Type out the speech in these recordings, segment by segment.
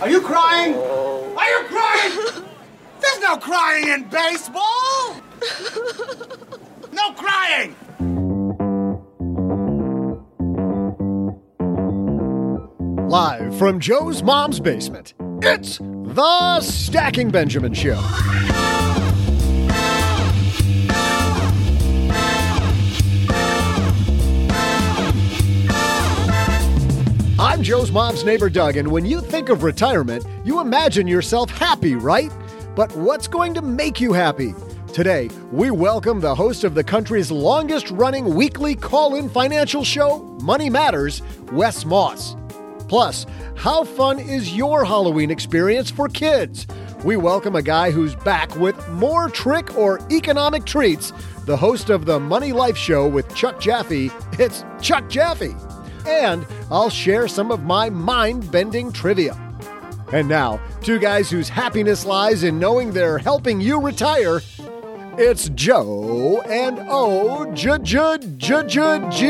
Are you crying? Are you crying? There's no crying in baseball! No crying! Live from Joe's mom's basement, it's the Stacking Benjamin Show. I'm Joe's mom's neighbor, Doug, and when you think of retirement, you imagine yourself happy, right? But what's going to make you happy? Today, we welcome the host of the country's longest running weekly call in financial show, Money Matters, Wes Moss. Plus, how fun is your Halloween experience for kids? We welcome a guy who's back with more trick or economic treats, the host of the Money Life Show with Chuck Jaffe. It's Chuck Jaffe. And I'll share some of my mind bending trivia. And now, two guys whose happiness lies in knowing they're helping you retire. It's Joe and O J J J J G.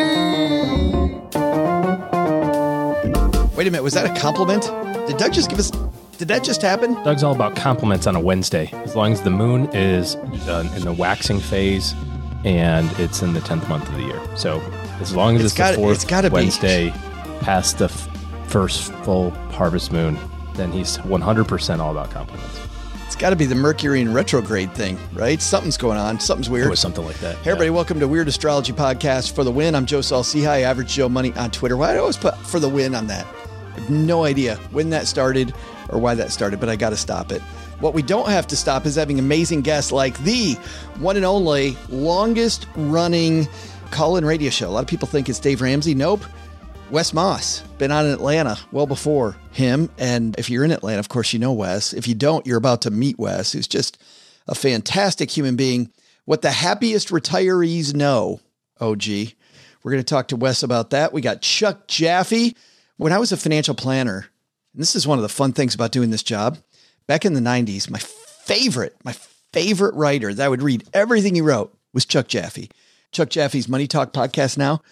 Wait a minute, was that a compliment? Did Doug just give us? Did that just happen? Doug's all about compliments on a Wednesday, as long as the moon is uh, in the waxing phase and it's in the tenth month of the year. So as long as It's it's, gotta- the fourth it's gotta be. Wednesday past the f- first full harvest moon, then he's one hundred percent all about compliments. It's got to be the Mercury in retrograde thing, right? Something's going on. Something's weird. It was something like that. Hey, everybody, welcome to Weird Astrology Podcast for the win. I'm Joe Saul-Sehy, Average Joe Money on Twitter. Why do I always put for the win on that? I have no idea when that started or why that started, but I got to stop it. What we don't have to stop is having amazing guests like the one and only longest running call in radio show. A lot of people think it's Dave Ramsey. Nope. Wes Moss, been on in Atlanta well before him. And if you're in Atlanta, of course, you know Wes. If you don't, you're about to meet Wes, who's just a fantastic human being. What the happiest retirees know, OG. We're going to talk to Wes about that. We got Chuck Jaffe. When I was a financial planner, and this is one of the fun things about doing this job, back in the 90s, my favorite, my favorite writer that I would read everything he wrote was Chuck Jaffe. Chuck Jaffe's Money Talk podcast now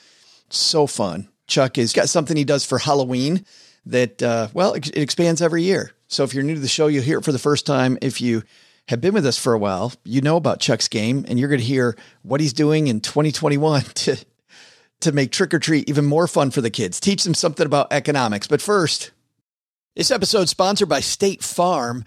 so fun. Chuck has got something he does for Halloween that, uh, well, it, expands every year. So if you're new to the show, you'll hear it for the first time. If you have been with us for a while, you know about Chuck's game, and you're going to hear what he's doing in 2021 to to make trick or treat even more fun for the kids. Teach them something about economics. But first, this episode is sponsored by State Farm.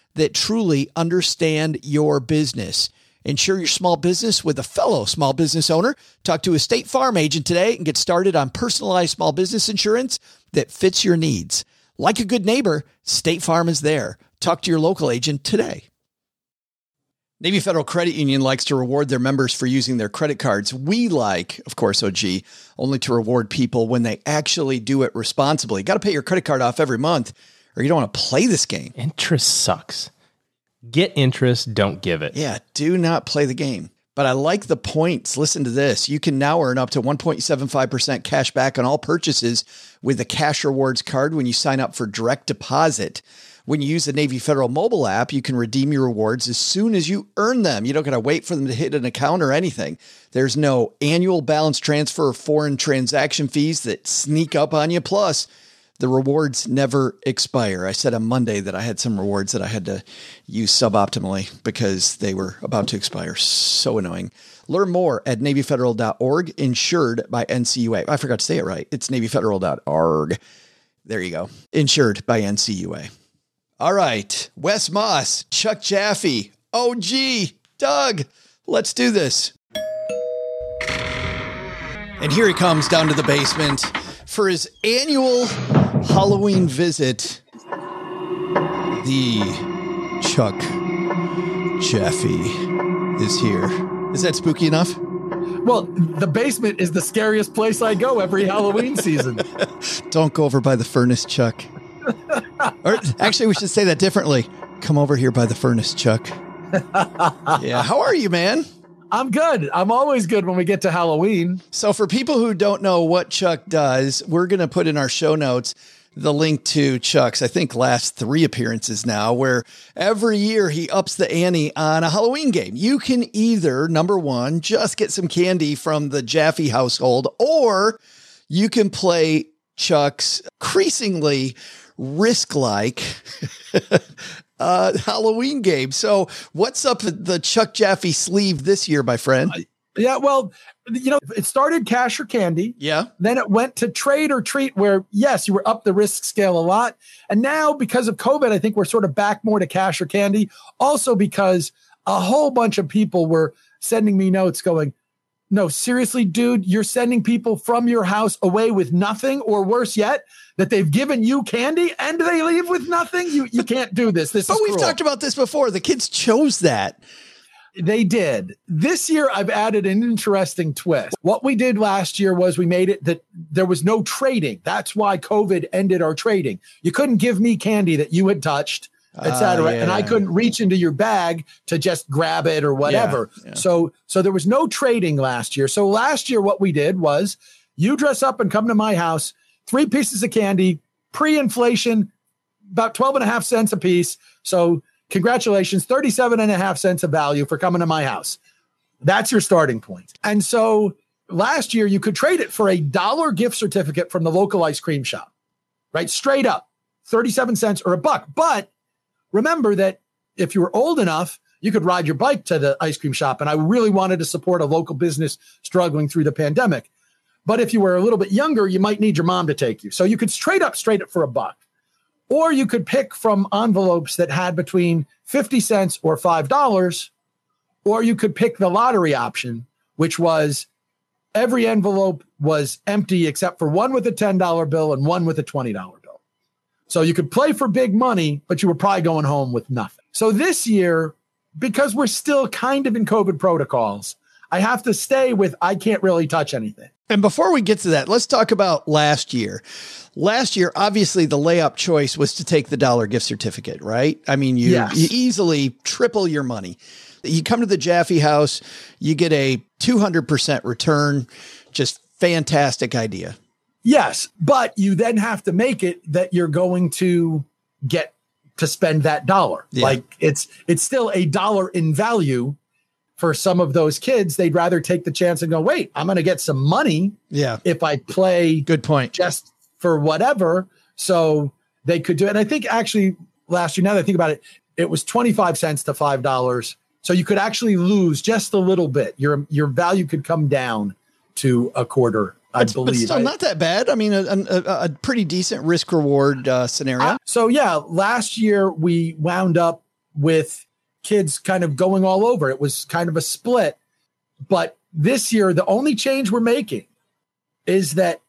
that truly understand your business. Insure your small business with a fellow small business owner. Talk to a State Farm agent today and get started on personalized small business insurance that fits your needs. Like a good neighbor, State Farm is there. Talk to your local agent today. Navy Federal Credit Union likes to reward their members for using their credit cards. We like, of course, OG, only to reward people when they actually do it responsibly. Got to pay your credit card off every month or you don't want to play this game. Interest sucks. Get interest, don't give it. Yeah, do not play the game. But I like the points. Listen to this. You can now earn up to 1.75% cash back on all purchases with the Cash Rewards card when you sign up for direct deposit. When you use the Navy Federal mobile app, you can redeem your rewards as soon as you earn them. You don't got to wait for them to hit an account or anything. There's no annual balance transfer or foreign transaction fees that sneak up on you. Plus, the rewards never expire. I said on Monday that I had some rewards that I had to use suboptimally because they were about to expire. So annoying. Learn more at NavyFederal.org, insured by NCUA. I forgot to say it right. It's NavyFederal.org. There you go. Insured by NCUA. All right. Wes Moss, Chuck Jaffe, OG, Doug. Let's do this. And here he comes down to the basement for his annual Halloween visit. The Chuck Jaffe is here. Is that spooky enough? Well, the basement is the scariest place I go every Halloween season. Don't go over by the furnace, Chuck. or actually, we should say that differently. Come over here by the furnace, Chuck. yeah. How are you, man? I'm good. I'm always good when we get to Halloween. So, for people who don't know what Chuck does, we're going to put in our show notes the link to Chuck's, I think, last three appearances now, where every year he ups the ante on a Halloween game. You can either, number one, just get some candy from the Jaffe household, or you can play Chuck's increasingly risk like uh, Halloween game. So, what's up the Chuck Jaffe sleeve this year, my friend? Yeah, well, you know, it started cash or candy. Yeah. Then it went to trade or treat, where yes, you were up the risk scale a lot. And now, because of COVID, I think we're sort of back more to cash or candy. Also, because a whole bunch of people were sending me notes going, no, seriously, dude, you're sending people from your house away with nothing, or worse yet, that they've given you candy and they leave with nothing. You you can't do this. This but is we've cruel. talked about this before. The kids chose that. They did. This year, I've added an interesting twist. What we did last year was we made it that there was no trading. That's why COVID ended our trading. You couldn't give me candy that you had touched etc. Ah, And I couldn't reach into your bag to just grab it or whatever. yeah. So so there was no trading last year. So last year what we did was you dress up and come to my house, three pieces of candy, pre-inflation, about 12 and a half cents a piece. So congratulations, 37 and a half cents of value for coming to my house. That's your starting point. And so last year you could trade it for a dollar gift certificate from the local ice cream shop, right? Straight up, 37 cents or a buck. But remember that if you were old enough, you could ride your bike to the ice cream shop. And I really wanted to support a local business struggling through the pandemic. But if you were a little bit younger, you might need your mom to take you. So you could straight up straight it for a buck. Or you could pick from envelopes that had between 50 cents or $5. Or you could pick the lottery option, which was every envelope was empty except for one with a $10 bill and one with a $20 bill. So you could play for big money, but you were probably going home with nothing. So this year, because we're still kind of in COVID protocols, I have to stay with I can't really touch anything. And before we get to that, let's talk about last year. Last year, obviously, the layup choice was to take the dollar gift certificate, right? I mean, you, Yes. you easily triple your money. You come to the Jaffe house, you get a 200% return. Just fantastic idea. Yes, but you then have to make it that you're going to get to spend that dollar. Yeah. Like it's it's still a dollar in value for some of those kids. They'd rather take the chance and go, "Wait, I'm going to get some money Yeah. if I play Good point. just for whatever. So they could do it. And I think actually last year, now that I think about it, it was 25 cents to $5. So you could actually lose just a little bit. Your your value could come down to a quarter, I But believe. still I- not that bad. I mean, a, a, a pretty decent risk reward uh, scenario. so yeah, last year we wound up with kids kind of going all over. It was kind of a split. But this year, the only change we're making is that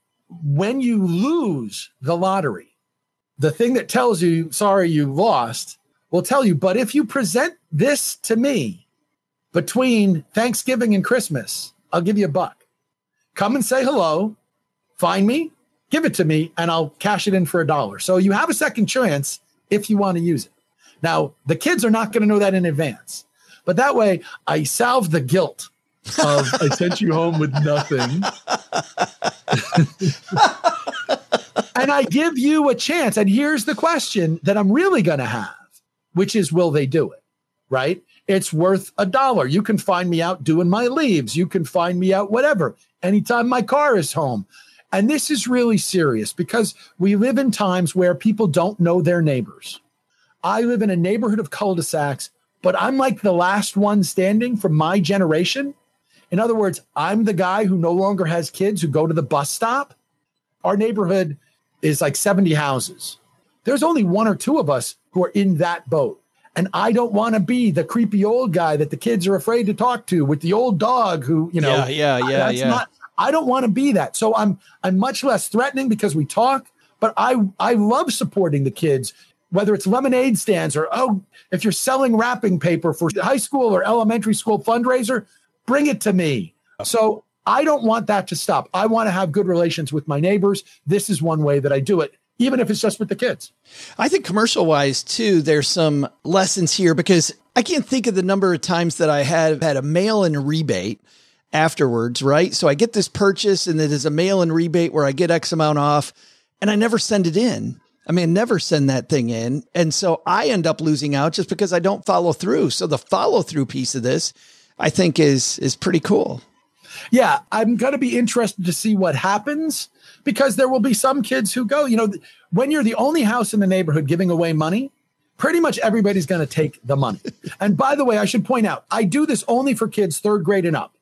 when you lose the lottery, the thing that tells you, sorry, you lost, will tell you, but if you present this to me between Thanksgiving and Christmas, I'll give you a buck. Come and say hello, find me, give it to me, and I'll cash it in for a dollar. So you have a second chance if you want to use it. Now, the kids are not going to know that in advance, but that way I salve the guilt of I sent you home with nothing. and I give you a chance. And here's the question that I'm really going to have, which is will they do it? Right? It's worth a dollar. You can find me out doing my leaves. You can find me out whatever, anytime my car is home. And this is really serious because we live in times where people don't know their neighbors. I live in a neighborhood of cul de sacs, but I'm like the last one standing from my generation. In other words, I'm the guy who no longer has kids who go to the bus stop. Our neighborhood is like 70 houses. There's only one or two of us who are in that boat. And I don't want to be the creepy old guy that the kids are afraid to talk to with the old dog who, you know, yeah, yeah, yeah, that's yeah. not I don't want to be that. So I'm I'm much less threatening because we talk, but I I love supporting the kids, whether it's lemonade stands or oh, if you're selling wrapping paper for high school or elementary school fundraiser, bring it to me. So I don't want that to stop. I want to have good relations with my neighbors. This is one way that I do it, even if it's just with the kids. I think commercial wise too, there's some lessons here because I can't think of the number of times that I have had a mail in rebate afterwards, right? So I get this purchase and it is a mail in rebate where I get X amount off and I never send it in. I mean, never send that thing in. And so I end up losing out just because I don't follow through. So the follow through piece of this, I think is, is pretty cool. Yeah, I'm going to be interested to see what happens because there will be some kids who go, you know, when you're the only house in the neighborhood giving away money, pretty much everybody's going to take the money. and by the way, I should point out, I do this only for kids third grade and up.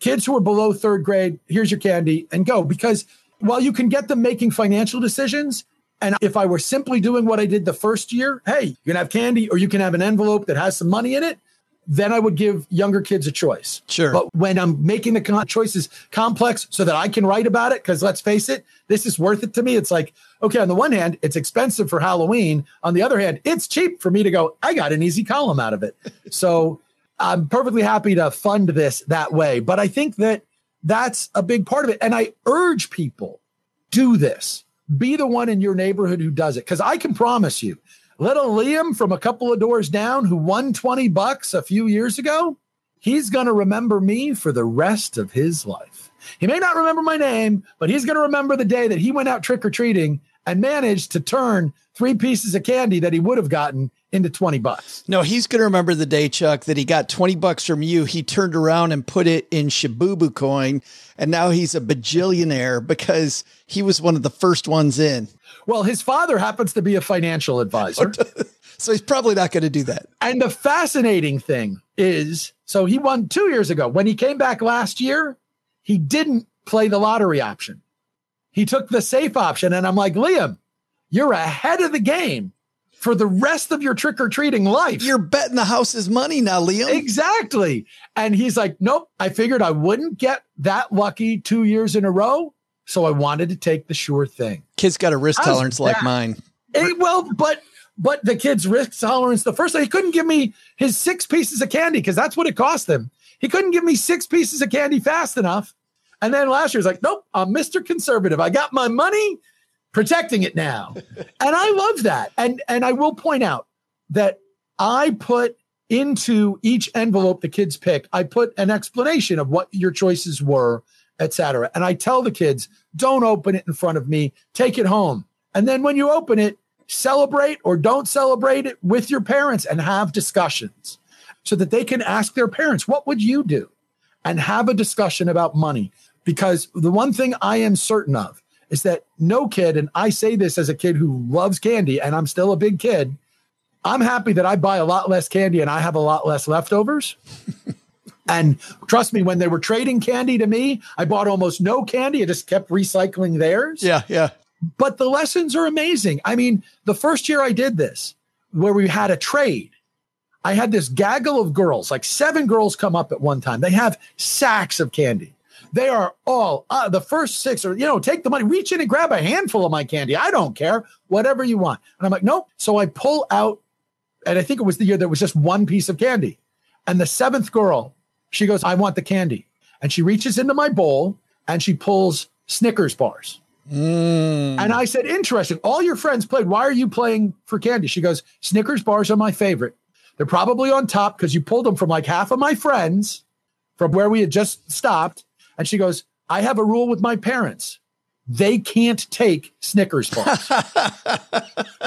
Kids who are below third grade, here's your candy and go. Because while you can get them making financial decisions, and if I were simply doing what I did the first year, hey, you can have candy or you can have an envelope that has some money in it, then I would give younger kids a choice. Sure. But when I'm making the con- choices complex so that I can write about it, because let's face it, this is worth it to me. It's like, okay, on the one hand, it's expensive for Halloween. On the other hand, it's cheap for me to go, I got an easy column out of it. so I'm perfectly happy to fund this that way. But I think that that's a big part of it. And I urge people do this. Be the one in your neighborhood who does it. Because I can promise you, little Liam from a couple of doors down who won 20 bucks a few years ago, he's going to remember me for the rest of his life. He may not remember my name, but he's going to remember the day that he went out trick or treating and managed to turn three pieces of candy that he would have gotten into 20 bucks. No, he's going to remember the day, Chuck, that he got 20 bucks from you. He turned around and put it in Shibubu coin. And now he's a bajillionaire because he was one of the first ones in. Well, his father happens to be a financial advisor. so he's probably not going to do that. And the fascinating thing is so he won two years ago. When he came back last year, he didn't play the lottery option. He took the safe option. And I'm like, Liam, you're ahead of the game for the rest of your trick or treating life. You're betting the house's money now, Liam. Exactly. And he's like, nope, I figured I wouldn't get that lucky two years in a row. So I wanted to take the sure thing. Kid's got a risk tolerance like mine. Eh, well, but but the kid's risk tolerance, the first thing he couldn't give me his six pieces of candy because that's what it cost him. He couldn't give me six pieces of candy fast enough. And then last year, he's like, nope, I'm Mr. Conservative. I got my money protecting it now. and I love that. And and I will point out that I put into each envelope the kids pick, I put an explanation of what your choices were, etc. And I tell the kids, don't open it in front of me, take it home. And then when you open it, celebrate or don't celebrate it with your parents and have discussions so that they can ask their parents, what would you do? And have a discussion about money. Because the one thing I am certain of is that no kid, and I say this as a kid who loves candy and I'm still a big kid, I'm happy that I buy a lot less candy and I have a lot less leftovers. and trust me, when they were trading candy to me, I bought almost no candy. I just kept recycling theirs. Yeah, yeah. But the lessons are amazing. I mean, the first year I did this, where we had a trade, I had this gaggle of girls, like seven girls come up at one time. They have sacks of candy. They are all uh, the first six are, you know, take the money, reach in and grab a handful of my candy. I don't care, whatever you want. And I'm like, nope. So I pull out, and I think it was the year there was just one piece of candy. And the seventh girl, she goes, I want the candy. And she reaches into my bowl and she pulls Snickers bars. And I said, interesting. All your friends played. Why are you playing for candy? She goes, Snickers bars are my favorite. They're probably on top because you pulled them from like half of my friends from where we had just stopped. And she goes, I have a rule with my parents. They can't take Snickers bars.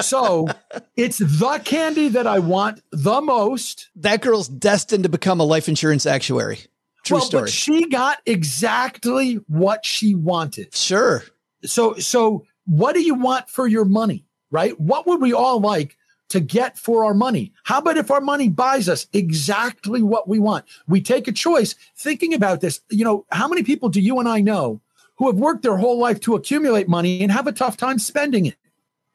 so it's the candy that I want the most. That girl's destined to become a life insurance actuary. True well, story. But she got exactly what she wanted. Sure. So, so what do you want for your money? Right? What would we all like to get for our money? How about if our money buys us exactly what we want? We take a choice thinking about this. You know, how many people do you and I know who have worked their whole life to accumulate money and have a tough time spending it?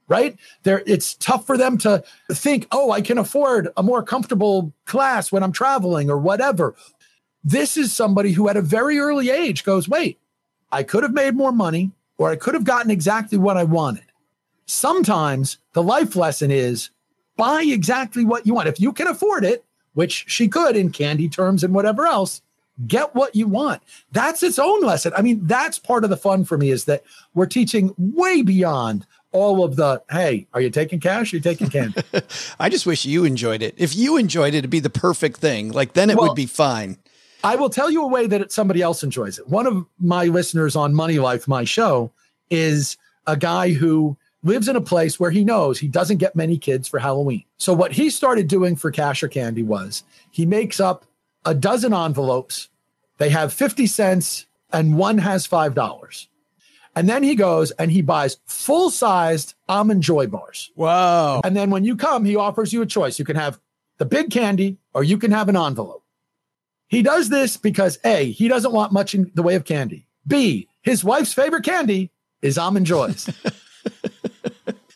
Right? There, it's tough for them to think, oh, I can afford a more comfortable class when I'm traveling or whatever. This is somebody who at a very early age goes, wait, I could have made more money or I could have gotten exactly what I wanted. Sometimes the life lesson is buy exactly what you want. If you can afford it, which she could in candy terms and whatever else, get what you want. That's its own lesson. I mean, that's part of the fun for me is that we're teaching way beyond all of the hey, are you taking cash? Are you taking candy? I just wish you enjoyed it. If you enjoyed it, it'd be the perfect thing. Like then it Well, would be fine. I will tell you a way that it, somebody else enjoys it. One of my listeners on Money Life, my show, is a guy who lives in a place where he knows he doesn't get many kids for Halloween. So what he started doing for cash or candy was he makes up a dozen envelopes. They have 50 cents and one has $5. And then he goes and he buys full-sized almond joy bars. Wow. And then when you come, he offers you a choice. You can have the big candy or you can have an envelope. He does this because A, he doesn't want much in the way of candy. B, his wife's favorite candy is almond joys.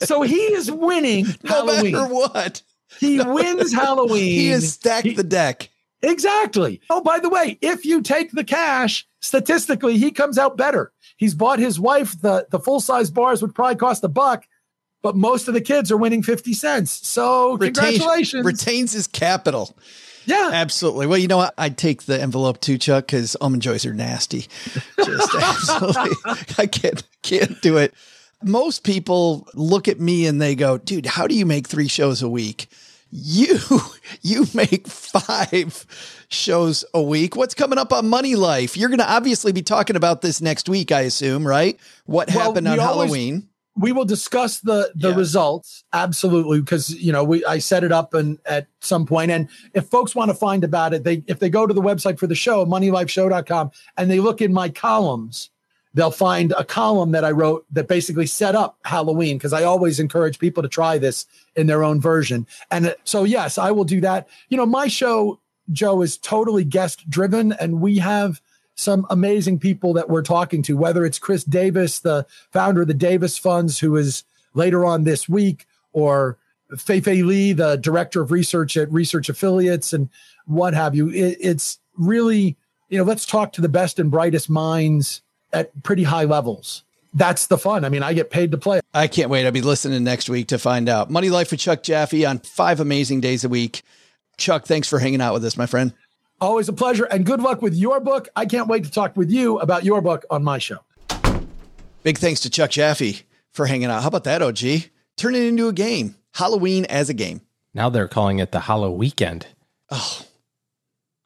so he is winning No Halloween. matter what. He wins Halloween. He has stacked He- the deck. Exactly. Oh, by the way, if you take the cash, statistically, he comes out better. He's bought his wife the, the full size bars, would probably cost a buck, but most of the kids are winning 50 cents. So, Retain- congratulations. retains his capital. yeah. Absolutely. Well, you know what? I'd take the envelope too, Chuck, because almond joys are nasty. Just absolutely. I can't can't do it. Most people look at me and they go, dude, how do you make three shows a week? You you make five shows a week. What's coming up on Money Life? You're gonna obviously be talking about this next week, I assume, right? What Well, happened on always- Halloween? we will discuss the the Yeah. results absolutely because you know we I set it up and at some point and if folks want to find about it they if they go to the website for the show moneylifeshow.com and they look in my columns they'll find a column that I wrote that basically set up Halloween because I always encourage people to try this in their own version and uh, so yes I will do that you know my show Joe is totally guest driven and we have some amazing people that we're talking to, whether it's Chris Davis, the founder of the Davis Funds, who is later on this week, or Feifei Li, the director of research at Research Affiliates, and what have you. It, it's really, you know, let's talk to the best and brightest minds at pretty high levels. That's the fun. I mean, I get paid to play. I can't wait. I'll be listening next week to find out. Money Life with Chuck Jaffe on five amazing days a week. Chuck, thanks for hanging out with us, my friend. Always a pleasure, and good luck with your book. I can't wait to talk with you about your book on my show. Big thanks to Chuck Jaffe for hanging out. How about that, OG? Turn it into a game. Halloween as a game. Now they're calling it the Hollow Weekend. Oh,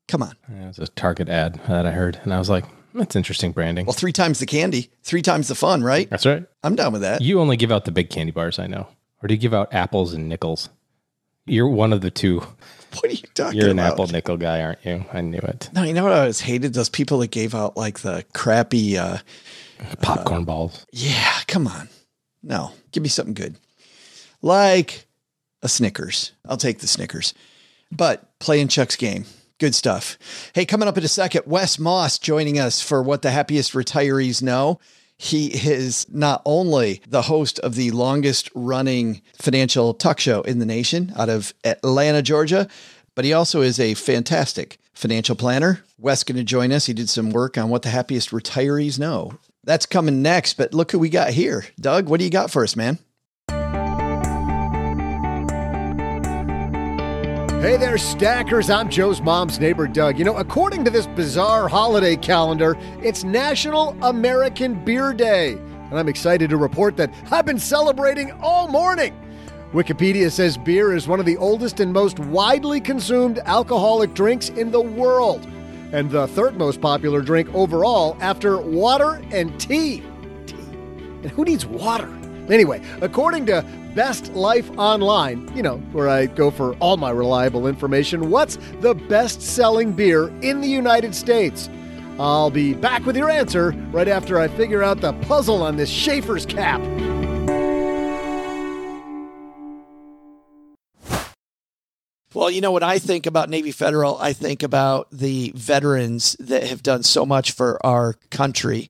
come on. It was a Target ad that I heard, and I was like, that's interesting branding. Well, three times the candy, three times the fun, right? That's right. I'm down with that. You only give out the big candy bars, I know. Or do you give out apples and nickels? You're one of the two. What are you talking about? You're an about? apple nickel guy, aren't you? I knew it. No, you know what I always hated? Those people that gave out like the crappy, uh, Popcorn balls. yeah, come on. No, give me something good. Like a Snickers. I'll take the Snickers. But playing Chuck's game. Good stuff. Hey, coming up in a second, Wes Moss joining us for what the happiest retirees know. He is not only the host of the longest running financial talk show in the nation out of Atlanta, Georgia, but he also is a fantastic financial planner. Wes going to join us. He did some work on what the happiest retirees know. That's coming next, but look who we got here. Doug, what do you got for us, man? Hey there, stackers. I'm Joe's mom's neighbor, Doug. You know, according to this bizarre holiday calendar, it's National American Beer Day. And I'm excited to report that I've been celebrating all morning. Wikipedia says beer is one of the oldest and most widely consumed alcoholic drinks in the world. and the third most popular drink overall after water and tea. Tea. And who needs water? Anyway, according to Best Life Online, you know, where I go for all my reliable information, what's the best selling beer in the United States? I'll be back with your answer right after I figure out the puzzle on this Schaefer's cap. Well, you know what I think about Navy Federal? I think about the veterans that have done so much for our country.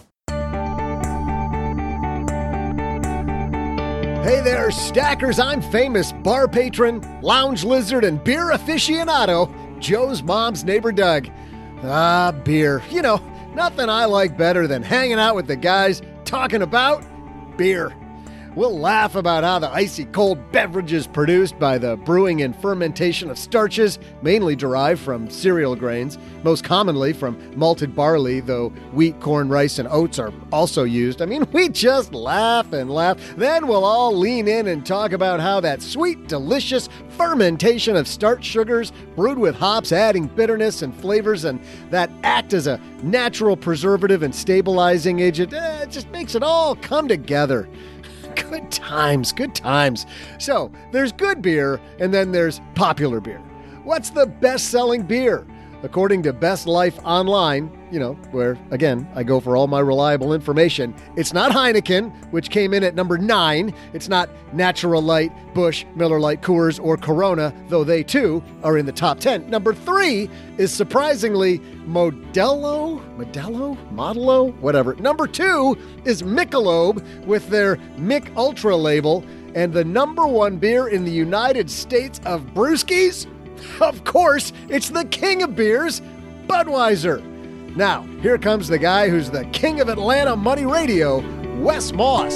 Hey there, stackers. I'm famous bar patron, lounge lizard, and beer aficionado, Joe's mom's neighbor Doug. Ah, beer. You know, nothing I like better than hanging out with the guys talking about beer. We'll laugh about how the icy cold beverages produced by the brewing and fermentation of starches, mainly derived from cereal grains, most commonly from malted barley, though wheat, corn, rice, and oats are also used. I mean, we just laugh and laugh. Then we'll all lean in and talk about how that sweet, delicious fermentation of starch sugars brewed with hops, adding bitterness and flavors, and that act as a natural preservative and stabilizing agent, eh, it just makes it all come together. Good times, good times. So, there's good beer, and then there's popular beer. What's the best selling beer? According to Best Life Online, you know, where again, I go for all my reliable information, it's not Heineken, which came in at number nine. It's not Natural Light, Busch, Miller Lite, Coors, or Corona, though they too are in the top 10. Number three is surprisingly Modelo, Modelo, Modelo, whatever. Number two is Michelob with their Mich Ultra label. And the number one beer in the United States of brewskis? Of course, it's the king of beers, Budweiser. Now, here comes the guy who's the king of Atlanta Money Radio, Wes Moss.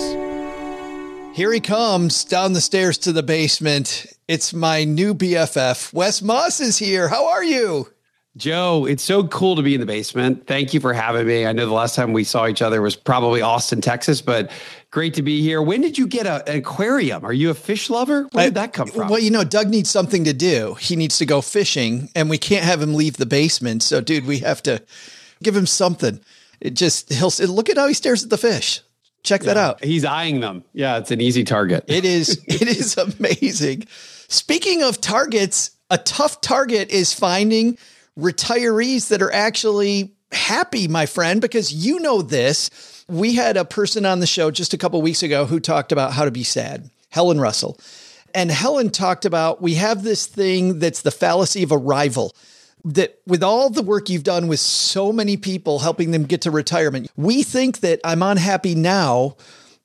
Here he comes down the stairs to the basement. It's my new BFF. Wes Moss is here. How are you? Joe, it's so cool to be in the basement. Thank you for having me. I know the last time we saw each other was probably Austin, Texas, but great to be here. When did you get a, an aquarium? Are you a fish lover? Where did that come from? Well, you know, Doug needs something to do. He needs to go fishing, and we can't have him leave the basement. So, dude, we have to give him something. It just, he'll look at how he stares at the fish. Check Yeah, that out. He's eyeing them. Yeah, it's an easy target. It is it is amazing. Speaking of targets, a tough target is finding retirees that are actually happy, my friend, because you know this. We had a person on the show just a couple weeks ago who talked about how to be sad, Helen Russell. And Helen talked about we have this thing that's the fallacy of arrival. That with all the work you've done with so many people helping them get to retirement, we think that I'm unhappy now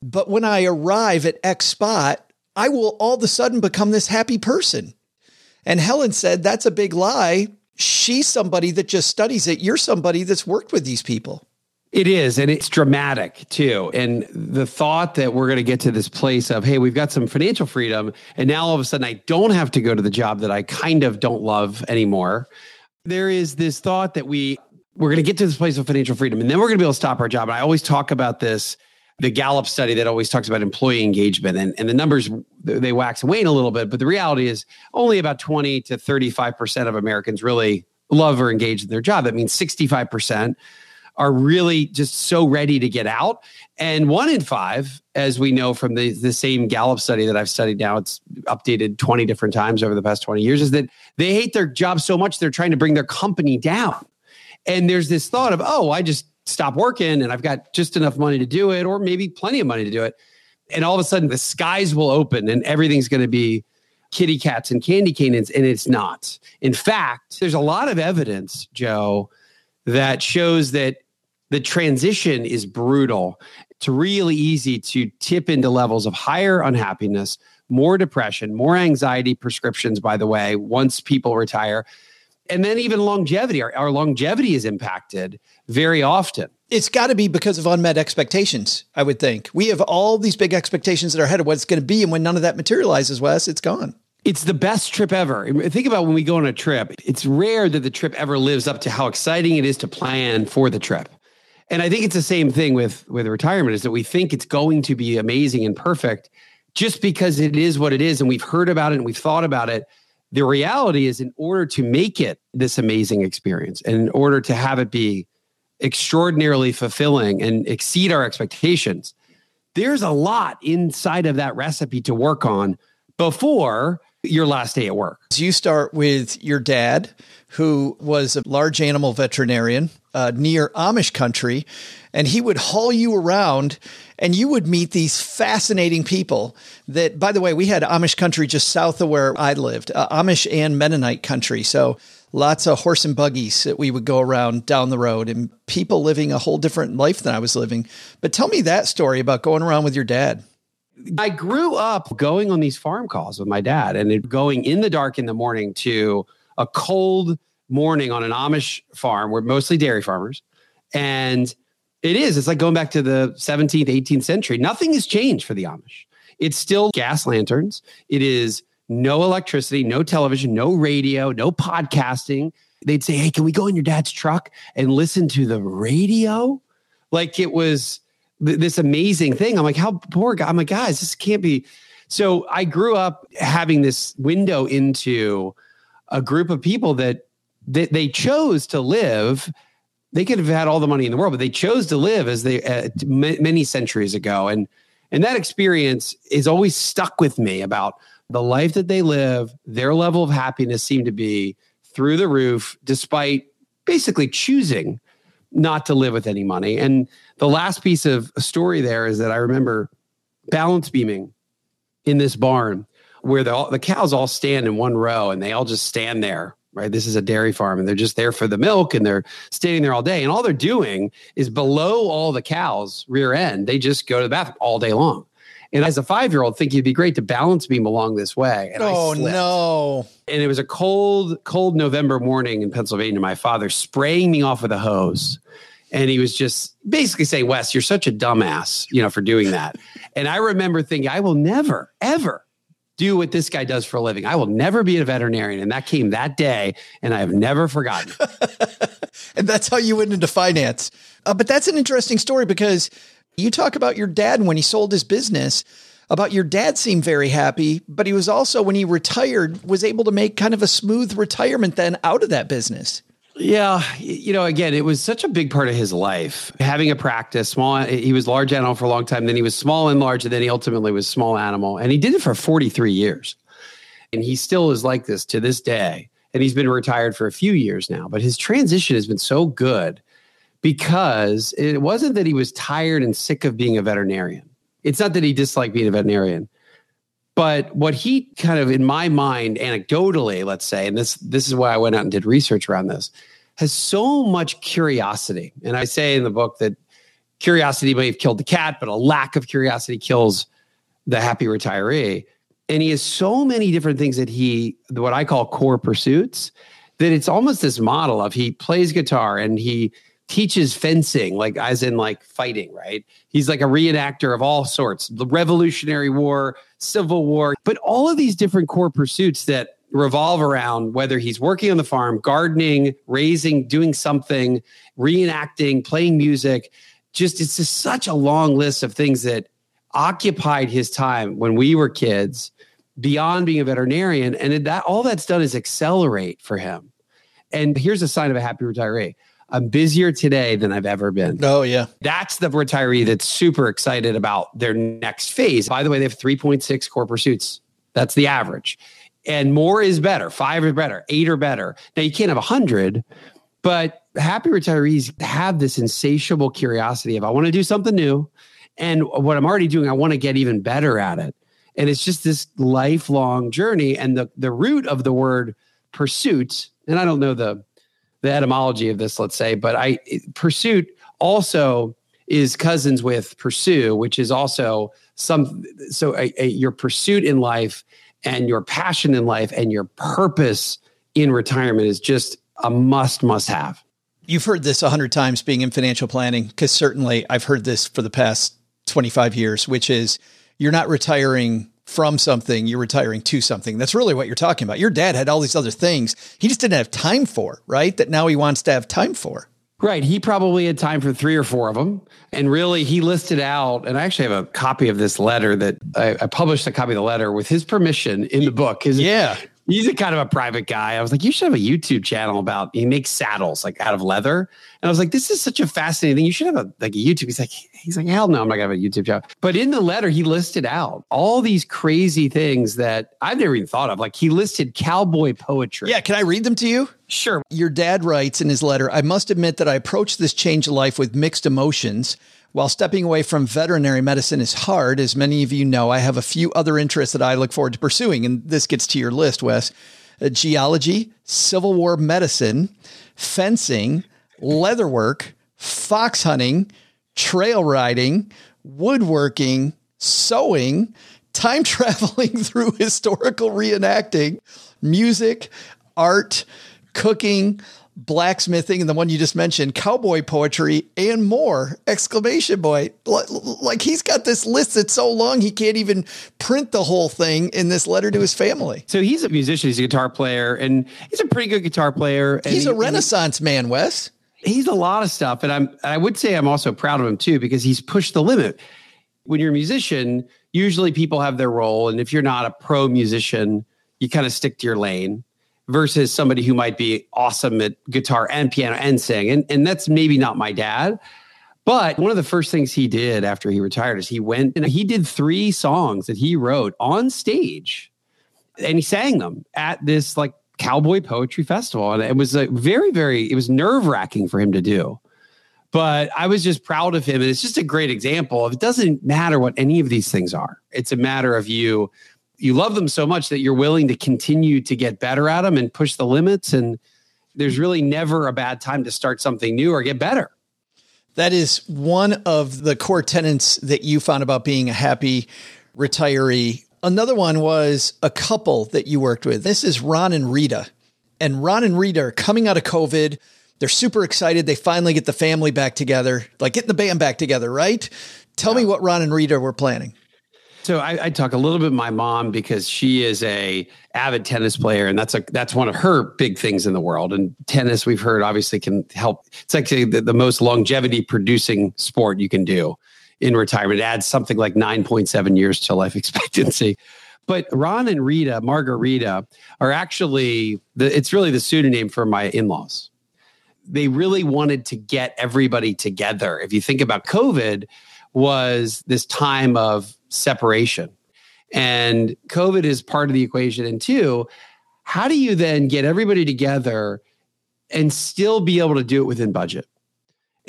but when I arrive at X spot, I will all of a sudden become this happy person. And Helen said, That's a big lie. She's somebody that just studies it. You're somebody that's worked with these people. It is, and it's dramatic too. And the thought that we're going to get to this place of, hey, we've got some financial freedom, and now all of a sudden I don't have to go to the job that I kind of don't love anymore. There is this thought that we we're going to get to this place of financial freedom, and then we're going to be able to stop our job. And I always talk about this, the Gallup study that always talks about employee engagement, and, and the numbers they wax and wane a little bit, but the reality is only about twenty to thirty five percent of Americans really love or engage in their job. That means sixty five percent are really just so ready to get out. And one in five, as we know from the, the same Gallup study that I've studied now, it's updated 20 different times over the past 20 years, is that they hate their job so much they're trying to bring their company down. And there's this thought of, oh, I just stop working and I've got just enough money to do it, or maybe plenty of money to do it. And all of a sudden the skies will open and everything's going to be kitty cats and candy canes. And it's not. In fact, there's a lot of evidence, Joe, that shows that the transition is brutal. It's really easy to tip into levels of higher unhappiness, more depression, more anxiety prescriptions, by the way, once people retire. And then even longevity, our, our longevity is impacted very often. It's got to be because of unmet expectations, I would think. We have all these big expectations that are ahead of what it's going to be. And when none of that materializes, Wes, it's gone. It's the best trip ever. Think about when we go on a trip. It's rare that the trip ever lives up to how exciting it is to plan for the trip. And I think it's the same thing with with retirement is that we think it's going to be amazing and perfect just because it is what it is and we've heard about it and we've thought about it. The reality is in order to make it this amazing experience and in order to have it be extraordinarily fulfilling and exceed our expectations, there's a lot inside of that recipe to work on before your last day at work. So you start with your dad, who was a large animal veterinarian uh, near Amish country, and he would haul you around and you would meet these fascinating people that, by the way, we had Amish country just south of where I lived, uh, Amish and Mennonite country. So lots of horse and buggies that we would go around down the road and people living a whole different life than I was living. But tell me that story about going around with your dad. I grew up going on these farm calls with my dad and going in the dark in the morning to a cold morning on an Amish farm. We're mostly dairy farmers. And it is, it's like going back to the 17th, 18th century. Nothing has changed for the Amish. It's still gas lanterns. It is no electricity, no television, no radio, no podcasting. They'd say, Hey, can we go in your dad's truck and listen to the radio? Like it was th- this amazing thing. I'm like, how poor guy. I'm like, guys, this can't be. So I grew up having this window into a group of people that, that they chose to live. They could have had all the money in the world, but they chose to live as they uh, many centuries ago. And and that experience is always stuck with me about the life that they live. Their level of happiness seemed to be through the roof, despite basically choosing not to live with any money. And the last piece of story there is that I remember balance beaming in this barn where the, the cows all stand in one row and they all just stand there right? This is a dairy farm and they're just there for the milk and they're standing there all day. And all they're doing is below all the cows rear end they just go to the bathroom all day long. And as a five year old think it'd be great to balance beam along this way. And oh no. And it was a cold cold november morning in pennsylvania. My father spraying me off with a hose. And he was just basically saying, Wes, you're such a dumbass, you know, for doing that. and I remember thinking, I will never, ever do what this guy does for a living. I will never be a veterinarian. And that came that day, and I have never forgotten. and that's how you went into finance. Uh, but that's an interesting story because you talk about your dad when he sold his business about your dad seemed very happy, but he was also, when he retired, was able to make kind of a smooth retirement then out of that business. Yeah, you know, again, it was such a big part of his life. Having a practice, small. He was large animal for a long time. Then he was small and large, and then he ultimately was small animal, and he did it for forty three years. And he still is like this to this day. And he's been retired for a few years now. But his transition has been so good because it wasn't that he was tired and sick of being a veterinarian. It's not that he disliked being a veterinarian. But what he kind of, in my mind, anecdotally, let's say, and this this is why I went out and did research around this, has so much curiosity. And I say in the book that curiosity may have killed the cat, but a lack of curiosity kills the happy retiree. And he has so many different things that he, what I call core pursuits, that it's almost this model of he plays guitar and he teaches fencing, like as in like fighting, right? He's like a reenactor of all sorts, the Revolutionary War, Civil War, but all of these different core pursuits that revolve around whether he's working on the farm, gardening, raising, doing something, reenacting, playing music. Just it's just such a long list of things that occupied his time when we were kids beyond being a veterinarian. And that all that's done is accelerate for him. And here's a sign of a happy retiree. I'm busier today than I've ever been. Oh, yeah. That's the retiree that's super excited about their next phase. By the way, they have 3.6 core pursuits. That's the average. And more is better. Five is better. Eight or better. Now, you can't have a 100, but happy retirees have this insatiable curiosity of, I want to do something new. And what I'm already doing, I want to get even better at it. And it's just this lifelong journey. And the, the root of the word pursuit, and I don't know the, the etymology of this, let's say, but I pursuit also is cousins with pursue, which is also some so a, a, your pursuit in life and your passion in life and your purpose in retirement is just a must must have. You've heard this a hundred times being in financial planning, because certainly I've heard this for the past 25 years, which is you're not retiring from something, you're retiring to something. That's really what you're talking about. Your dad had all these other things he just didn't have time for, right? That now he wants to have time for. Right. He probably had time for three or four of them. And really, he listed out, and I actually have a copy of this letter that I, I published a copy of the letter with his permission in the book. His, yeah. He's a kind of a private guy. I was like, you should have a YouTube channel about he makes saddles like out of leather. And I was like, this is such a fascinating thing. You should have a like a YouTube. He's like, he's like, hell no, I'm not gonna have a YouTube channel. But in the letter, he listed out all these crazy things that I've never even thought of. Like he listed cowboy poetry. Yeah, can I read them to you? Sure. Your dad writes in his letter, I must admit that I approached this change of life with mixed emotions. While stepping away from veterinary medicine is hard, as many of you know, I have a few other interests that I look forward to pursuing. And this gets to your list, Wes uh, geology, Civil War medicine, fencing, leatherwork, fox hunting, trail riding, woodworking, sewing, time traveling through historical reenacting, music, art, cooking, blacksmithing and the one you just mentioned, cowboy poetry and more. Exclamation point. Like he's got this list that's so long he can't even print the whole thing in this letter to his family. So he's a musician, he's a guitar player, and he's a pretty good guitar player. He's he, a renaissance man, Wes. He's a lot of stuff. And I'm I would say I'm also proud of him too, because he's pushed the limit. When you're a musician, usually people have their role. And if you're not a pro musician, you kind of stick to your lane versus somebody who might be awesome at guitar and piano and sing. And, and that's maybe not my dad. But one of the first things he did after he retired is he went and he did three songs that he wrote on stage and he sang them at this like cowboy poetry festival. And it was very, very, it was nerve wracking for him to do. But I was just proud of him. And it's just a great example of it doesn't matter what any of these things are. It's a matter of you you love them so much that you're willing to continue to get better at them and push the limits and there's really never a bad time to start something new or get better. That is one of the core tenets that you found about being a happy retiree. Another one was a couple that you worked with. This is ron and rita. And ron and rita are coming out of covid. They're super excited. They finally get the family back together like getting the band back together right? Tell yeah. me what ron and rita were planning so I, I, talk a little bit my mom because she is a avid tennis player, and that's a that's one of her big things in the world. And tennis, we've heard, obviously can help. It's actually the, the most longevity producing sport you can do in retirement. It adds something like nine point seven years to life expectancy. But Ron and Rita, Margarita, are actually the, it's really the pseudonym for my in laws. They really wanted to get everybody together. If you think about COVID, was this time of separation. And COVID is part of the equation. And two, how do you then get everybody together and still be able to do it within budget?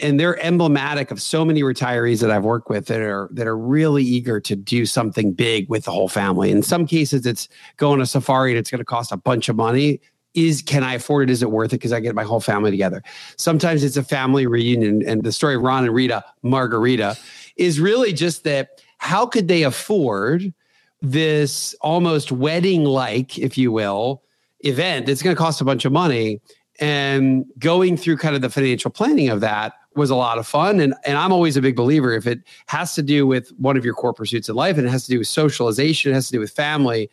And they're emblematic of so many retirees that I've worked with that are that are really eager to do something big with the whole family. In some cases, it's going to safari and it's going to cost a bunch of money. is can I afford it? Is it worth it? Because I get my whole family together. Sometimes it's a family reunion. And the story of Ron and Rita Margarita is really just that how could they afford this almost wedding like, if you will, event? It's going to cost a bunch of money. And going through kind of the financial planning of that was a lot of fun. And, and I'm always a big believer if it has to do with one of your core pursuits in life and it has to do with socialization, it has to do with family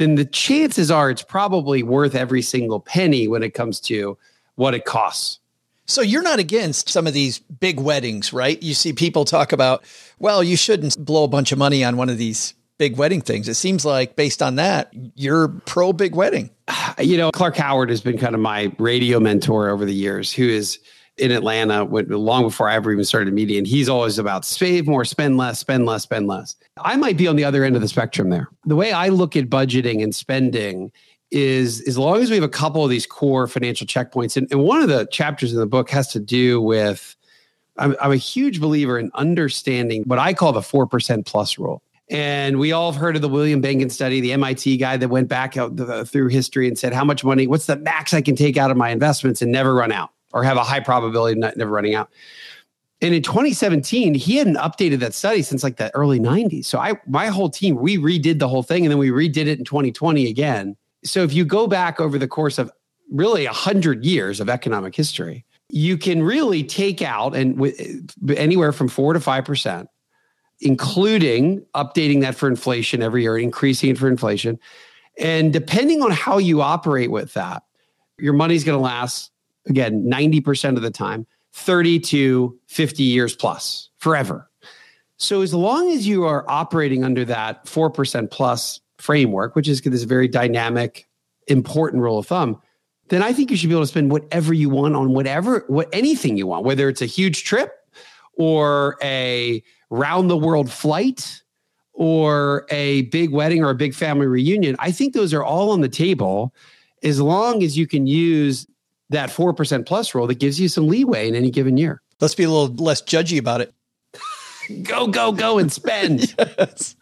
then the chances are it's probably worth every single penny when it comes to what it costs. So you're not against some of these big weddings, right? You see people talk about, well, you shouldn't blow a bunch of money on one of these big wedding things. It seems like based on that, you're pro big wedding. You know, Clark Howard has been kind of my radio mentor over the years, who is in Atlanta long before I ever even started media. And he's always about save more, spend less, spend less, spend less. I might be on the other end of the spectrum there. The way I look at budgeting and spending is as long as we have a couple of these core financial checkpoints, and, and one of the chapters in the book has to do with I'm, I'm a huge believer in understanding what I call the 4% plus rule. And we all have heard of the William Bengen study, the MIT guy that went back the, through history and said, How much money, what's the max I can take out of my investments and never run out? or have a high probability of not, never running out. And in 2017, he hadn't updated that study since like the early 90s. So I my whole team, we redid the whole thing and then we redid it in 2020 again. So if you go back over the course of really 100 years of economic history, you can really take out and with anywhere from 4 to 5%, including updating that for inflation every year, increasing it for inflation. And depending on how you operate with that, your money's going to last again, 90% of the time, 30 to 50 years plus, forever. So as long as you are operating under that 4% plus framework, which is this very dynamic, important rule of thumb, then I think you should be able to spend whatever you want on whatever, what anything you want, whether it's a huge trip or a round the world flight or a big wedding or a big family reunion. I think those are all on the table as long as you can use that 4% plus rule that gives you some leeway in any given year. Let's be a little less judgy about it. go, go, go and spend. yes.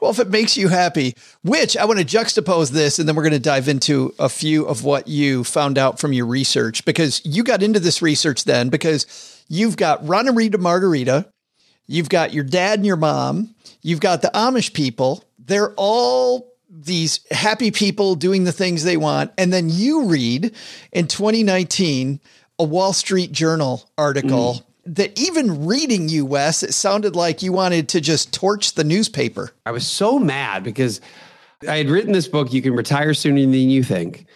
Well, if it makes you happy, which I want to juxtapose this, and then we're going to dive into a few of what you found out from your research because you got into this research then because you've got Ron and Rita Margarita, you've got your dad and your mom, you've got the Amish people. They're all these happy people doing the things they want. And then you read in 2019 a Wall Street Journal article mm. that even reading you, Wes, it sounded like you wanted to just torch the newspaper. I was so mad because I had written this book, You Can Retire Sooner Than You Think.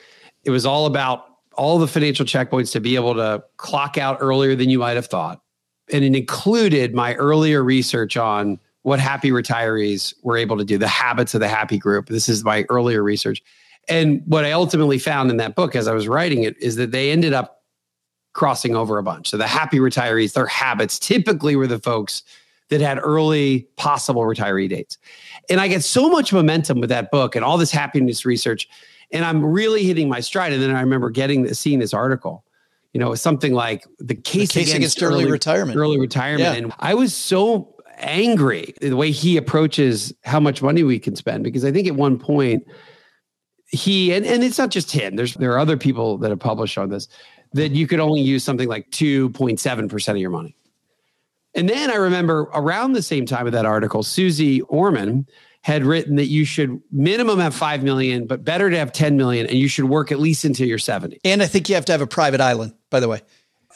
It was all about all the financial checkpoints to be able to clock out earlier than you might have thought. And it included my earlier research on what happy retirees were able to do, the habits of the happy group. This is my earlier research. And what I ultimately found in that book as I was writing it is that they ended up crossing over a bunch. So the happy retirees, their habits typically were the folks that had early possible retiree dates. And I get so much momentum with that book and all this happiness research. And I'm really hitting my stride. And then I remember getting seeing this article. You know, something like the case, the case against, against early, early, retirement. Early retirement. Yeah. And I was so angry the way he approaches how much money we can spend because I think at one point he and, and it's not just him there's there are other people that have published on this that you could only use something like 2.7% of your money. And then I remember around the same time of that article Suze Orman had written that you should minimum have 5 million but better to have 10 million and you should work at least until you're 70. And I think you have to have a private island by the way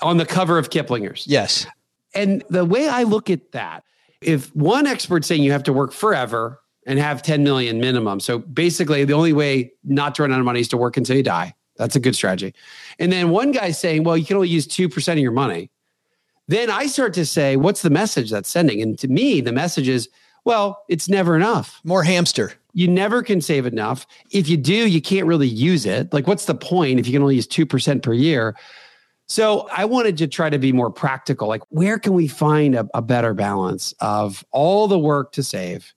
on the cover of Kiplinger's. Yes. And the way I look at that if one expert saying you have to work forever and have 10 million minimum. So basically, the only way not to run out of money is to work until you die. That's a good strategy. And then one guy saying, well, you can only use 2% of your money. Then I start to say, what's the message that's sending? And to me, the message is, well, it's never enough. More hamster. You never can save enough. If you do, you can't really use it. Like, what's the point if you can only use 2% per year? So I wanted to try to be more practical. Like, where can we find a, a better balance of all the work to save?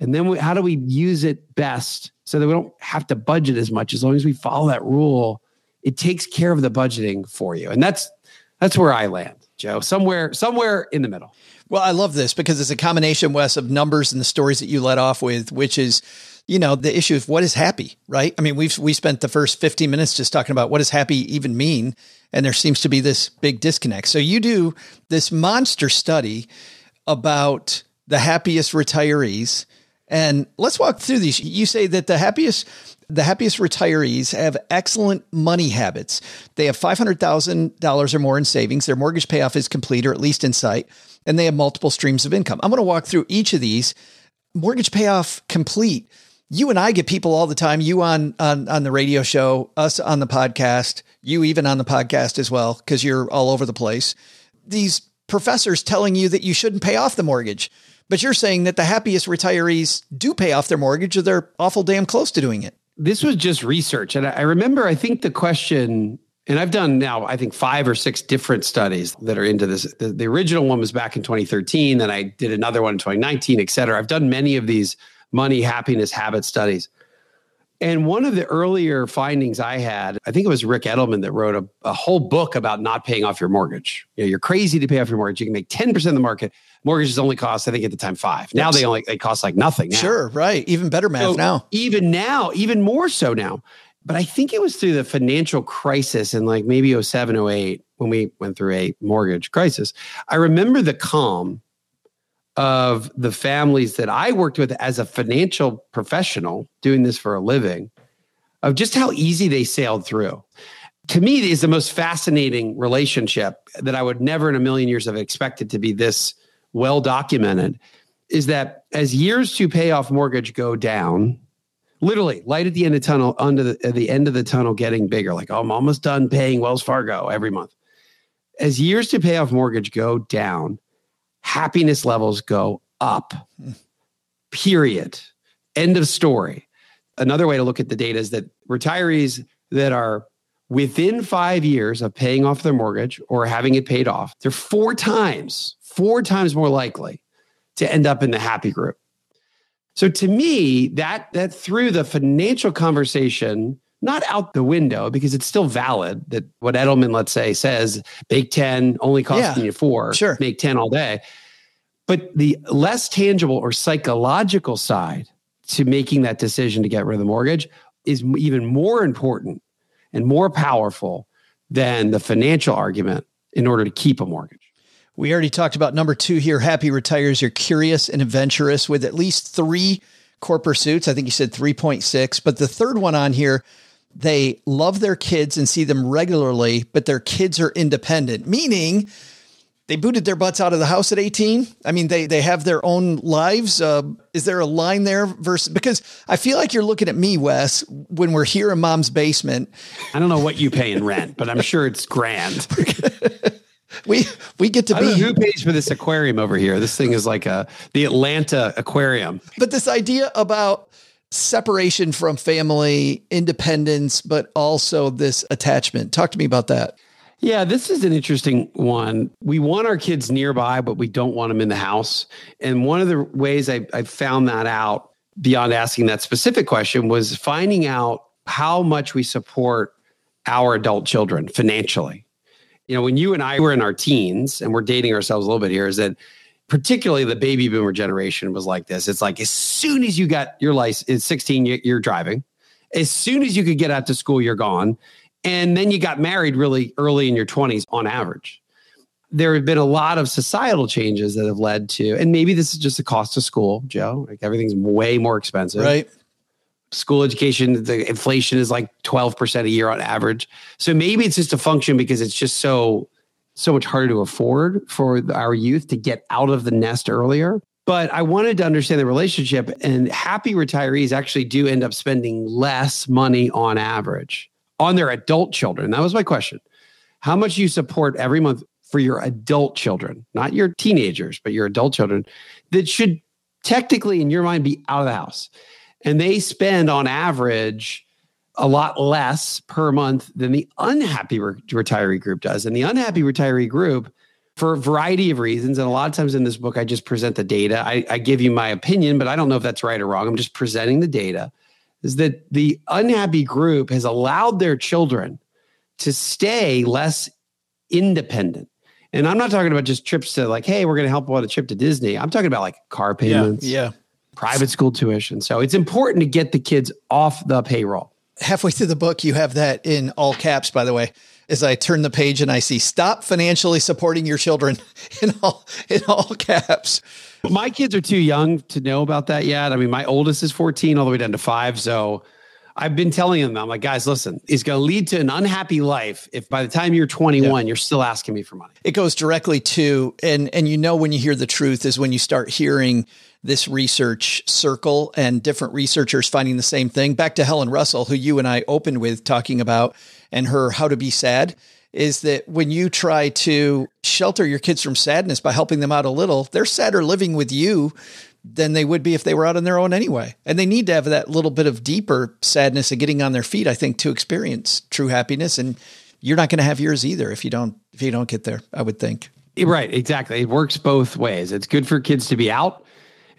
And then we, how do we use it best so that we don't have to budget as much as long as we follow that rule? It takes care of the budgeting for you. And that's that's where I land, Joe. Somewhere, somewhere in the middle. Well, I love this because it's a combination, Wes, of numbers and the stories that you let off with, which is you know, the issue of what is happy, right? I mean, we've we spent the first 15 minutes just talking about what does happy even mean, and there seems to be this big disconnect. So you do this monster study about the happiest retirees. And let's walk through these. You say that the happiest the happiest retirees have excellent money habits. They have $500,000 or more in savings. Their mortgage payoff is complete or at least in sight, and they have multiple streams of income. I'm going to walk through each of these. Mortgage payoff complete. You and I get people all the time, you on on on the radio show, us on the podcast, you even on the podcast as well because you're all over the place. These professors telling you that you shouldn't pay off the mortgage. But you're saying that the happiest retirees do pay off their mortgage or they're awful damn close to doing it this was just research. And I remember, I think the question, and I've done now, I think five or six different studies that are into this. The, the original one was back in 2013. Then I did another one in 2019, et cetera. I've done many of these money, happiness, habit studies. And one of the earlier findings I had, I think it was Ric Edelman that wrote a, a whole book about not paying off your mortgage. You know, you're crazy to pay off your mortgage. You can make 10% of the market. Mortgages only cost, I think at the time, five. Now they only they cost like nothing. Now. Sure, right. Even better math so now. Even now, even more so now. But I think it was through the financial crisis in like maybe 07, 08, when we went through a mortgage crisis. I remember the calm of the families that I worked with as a financial professional doing this for a living, of just how easy they sailed through. To me, is the most fascinating relationship that I would never in a million years have expected to be this well documented. Is that as years to pay off mortgage go down, literally light at the end of the tunnel, under the, at the end of the tunnel getting bigger, like, oh, I'm almost done paying Wells Fargo every month. As years to pay off mortgage go down, happiness levels go up. Period. End of story. Another way to look at the data is that retirees that are within five years of paying off their mortgage or having it paid off, they're four times, four times more likely to end up in the happy group. So to me, that that through the financial conversation not out the window because it's still valid that what Edelman, let's say, says make 10, only costing yeah, you four, sure. make 10 all day. But the less tangible or psychological side to making that decision to get rid of the mortgage is even more important and more powerful than the financial argument in order to keep a mortgage. We already talked about number two here. Happy retires. You're curious and adventurous with at least three core pursuits. I think you said 3.6, but the third one on here they love their kids and see them regularly, but their kids are independent, meaning they booted their butts out of the house at 18. I mean, they they have their own lives. Uh, is there a line there versus because I feel like you're looking at me, Wes, when we're here in mom's basement. I don't know what you pay in rent, but I'm sure it's grand. we we get to be who pays for this aquarium over here. This thing is like a the Atlanta aquarium. But this idea about separation from family, independence, but also this attachment. Talk to me about that. Yeah, this is an interesting one. We want our kids nearby, but we don't want them in the house. And one of the ways I, I found that out beyond asking that specific question was finding out how much we support our adult children financially. You know, when you and I were in our teens and we're dating ourselves a little bit here, is that particularly the baby boomer generation was like this. It's like as soon as you got your license, it's 16, you're driving. As soon as you could get out to school, you're gone. And then you got married really early in your 20s on average. There have been a lot of societal changes that have led to, and maybe this is just the cost of school, Joe. Like everything's way more expensive. Right. School education, the inflation is like 12% a year on average. So maybe it's just a function because it's just so so much harder to afford for our youth to get out of the nest earlier. But I wanted to understand the relationship, and happy retirees actually do end up spending less money on average on their adult children. That was my question. How much you support every month for your adult children, not your teenagers, but your adult children that should technically, in your mind, be out of the house. And they spend on average a lot less per month than the unhappy re- retiree group does. And the unhappy retiree group, for a variety of reasons, and a lot of times in this book, I just present the data. I, I give you my opinion, but I don't know if that's right or wrong. I'm just presenting the data. Is that the unhappy group has allowed their children to stay less independent? And I'm not talking about just trips to like, hey, we're going to help on a trip to Disney. I'm talking about like car payments. Yeah. yeah private school tuition. So it's important to get the kids off the payroll. Halfway through the book, you have that in all caps, by the way. As I turn the page and I see stop financially supporting your children in all in all caps. My kids are too young to know about that yet. I mean, my oldest is 14 all the way down to five. So I've been telling them, I'm like, guys, listen, it's going to lead to an unhappy life if by the time you're 21, yeah. you're still asking me for money. It goes directly to, and and you know when you hear the truth is when you start hearing this research circle and different researchers finding the same thing. Back to Helen Russell, who you and I opened with talking about, and her How to Be Sad is that when you try to shelter your kids from sadness by helping them out a little, they're sadder living with you than they would be if they were out on their own anyway. And they need to have that little bit of deeper sadness of getting on their feet, I think, to experience true happiness. And you're not going to have yours either if you don't if you don't get there, I would think. Right, exactly. It works both ways. It's good for kids to be out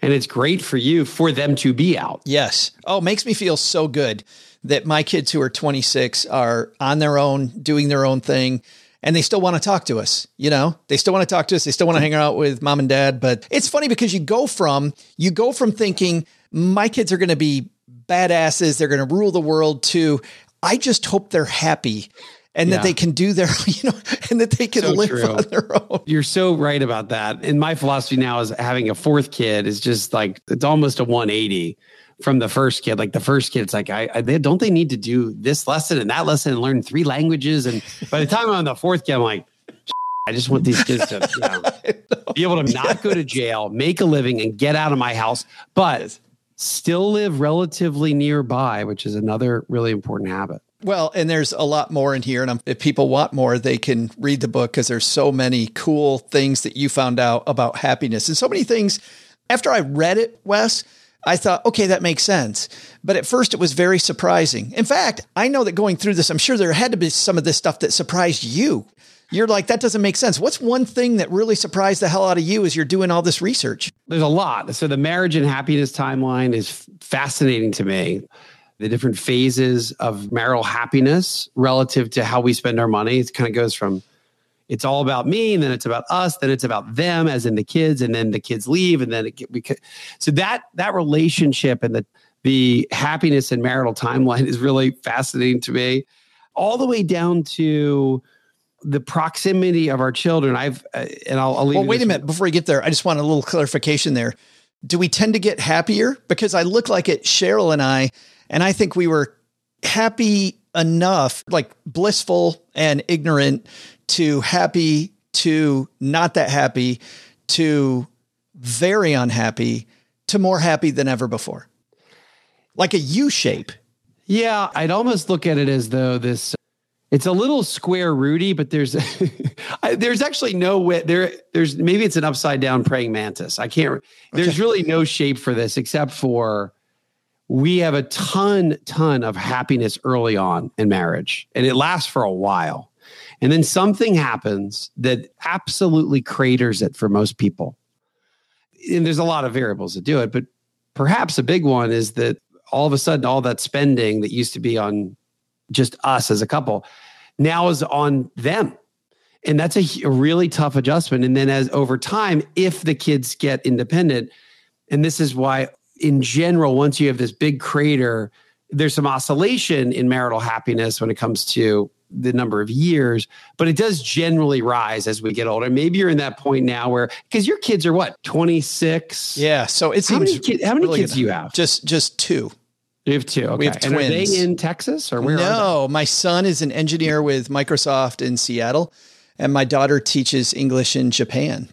and it's great for you for them to be out. Yes. Oh, makes me feel so good that my kids who are 26 are on their own, doing their own thing, and they still want to talk to us. You know, they still want to talk to us. They still want to hang out with mom and dad. But it's funny because you go from you go from thinking my kids are going to be badasses, they're going to rule the world, to I just hope they're happy and yeah. that they can do their, you know, and that they can so live true. on their own. You're so right about that. And my philosophy now is having a fourth kid is just like it's almost a 180 from the first kid. Like the first kid, it's like, I, I they, don't they need to do this lesson and that lesson and learn three languages? And by the time I'm on the fourth kid, I'm like, I just want these kids to you know, be able to not go to jail, make a living, and get out of my house, but still live relatively nearby, which is another really important habit. Well, and there's a lot more in here. And if people want more, they can read the book because there's so many cool things that you found out about happiness and so many things. After I read it, Wes, I thought, okay, that makes sense. But at first, it was very surprising. In fact, I know that going through this, I'm sure there had to be some of this stuff that surprised you. You're like, that doesn't make sense. What's one thing that really surprised the hell out of you as you're doing all this research? There's a lot. So, the marriage and happiness timeline is fascinating to me. The different phases of marital happiness relative to how we spend our money. It kind of goes from it's all about me and then it's about us then it's about them as in the kids and then the kids leave and then it we could, so that that relationship and the the happiness and marital timeline is really fascinating to me. All the way down to the proximity of our children i've uh, and i'll, I'll well wait a minute before we get there i just want a little clarification there. Do we tend to get happier? Because i look like it cheryl and i and i think we were happy enough like blissful and ignorant to happy to not that happy to very unhappy to more happy than ever before. Like a U shape. Yeah, I'd almost look at it as though this it's a little square Rudy, but there's there's actually no way there there's maybe it's an upside down praying mantis. I can't there's really no shape for this except for we have a ton ton of happiness early on in marriage and it lasts for a while. And then something happens that absolutely craters it for most people. And there's a lot of variables that do it, but perhaps a big one is that all of a sudden, all that spending that used to be on just us as a couple now is on them. And that's a, a really tough adjustment. And then, as over time, if the kids get independent, and this is why, in general, once you have this big crater, there's some oscillation in marital happiness when it comes to the number of years, but it does generally rise as we get older. Maybe you're in that point now where because your kids are what 26. Yeah, so it seems. How many, kid, how many really kids do you have? Just just two. You have two. Okay. We have twins. And are they in Texas or where? No, my son is an engineer with Microsoft in Seattle, and my daughter teaches English in Japan.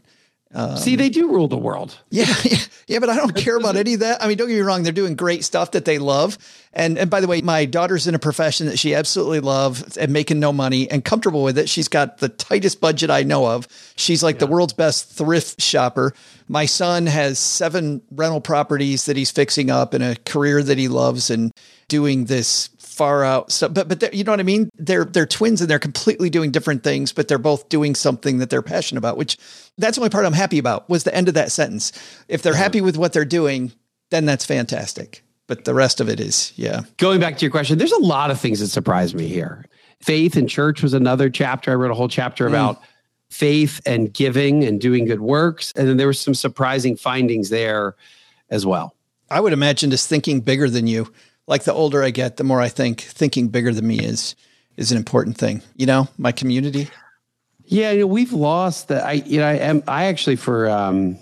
Um, See, they do rule the world. Yeah, yeah, yeah, but I don't care about any of that. I mean, don't get me wrong; they're doing great stuff that they love. And and by the way, my daughter's in a profession that she absolutely loves and making no money and comfortable with it. She's got the tightest budget I know of. She's like yeah. the world's best thrift shopper. My son has seven rental properties that he's fixing up and a career that he loves and doing this far out stuff. But but you know what I mean? They're they're twins and they're completely doing different things, but they're both doing something that they're passionate about. Which that's the only part I'm happy about was the end of that sentence. If they're happy with what they're doing, then that's fantastic. But the rest of it is, yeah. Going back to your question, there's a lot of things that surprised me here. Faith and church was another chapter. I wrote a whole chapter mm. about faith and giving and doing good works. And then there were some surprising findings there as well. I would imagine just thinking bigger than you. Like the older I get, the more I think thinking bigger than me is is an important thing. You know, my community. Yeah, you know, we've lost that. I you know I am I actually for um,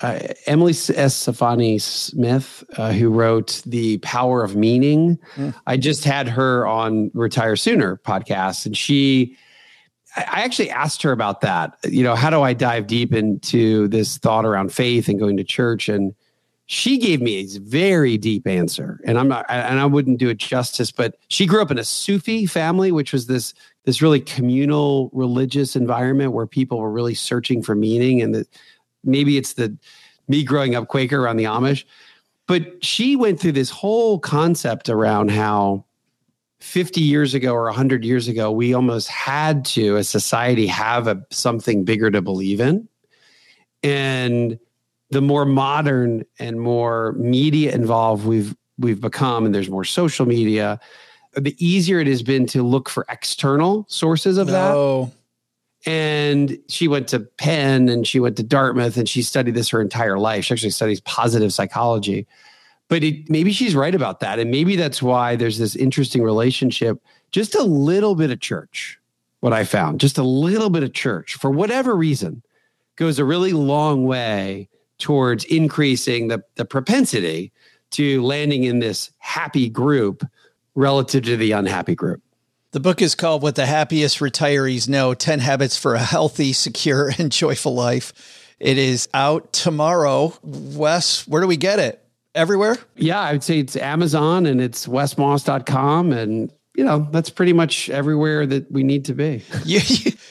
uh, Emily Esfahani Smith, uh, who wrote The Power of Meaning. Mm. I just had her on Retire Sooner podcast, and she, I actually asked her about that. You know, how do I dive deep into this thought around faith and going to church? And she gave me a very deep answer, and I'm not, and I wouldn't do it justice. But she grew up in a Sufi family, which was this this really communal religious environment where people were really searching for meaning, and the maybe it's the me growing up Quaker around the Amish, but she went through this whole concept around how 50 years ago or 100 years ago we almost had to as society have a, something bigger to believe in and the more modern and more media involved we've we've become and there's more social media the easier it has been to look for external sources of no. that and she went to Penn and she went to Dartmouth and she studied this her entire life. She actually studies positive psychology. But it, maybe she's right about that. And maybe that's why there's this interesting relationship. Just a little bit of church, what I found, just a little bit of church for whatever reason goes a really long way towards increasing the, the propensity to landing in this happy group relative to the unhappy group. The book is called What the Happiest Retirees Know 10 Habits for a Healthy, Secure, and Joyful Life. It is out tomorrow. Wes, where do we get it? Everywhere? Yeah, I would say it's Amazon and it's wesmoss.com. And, you know, that's pretty much everywhere that we need to be. you,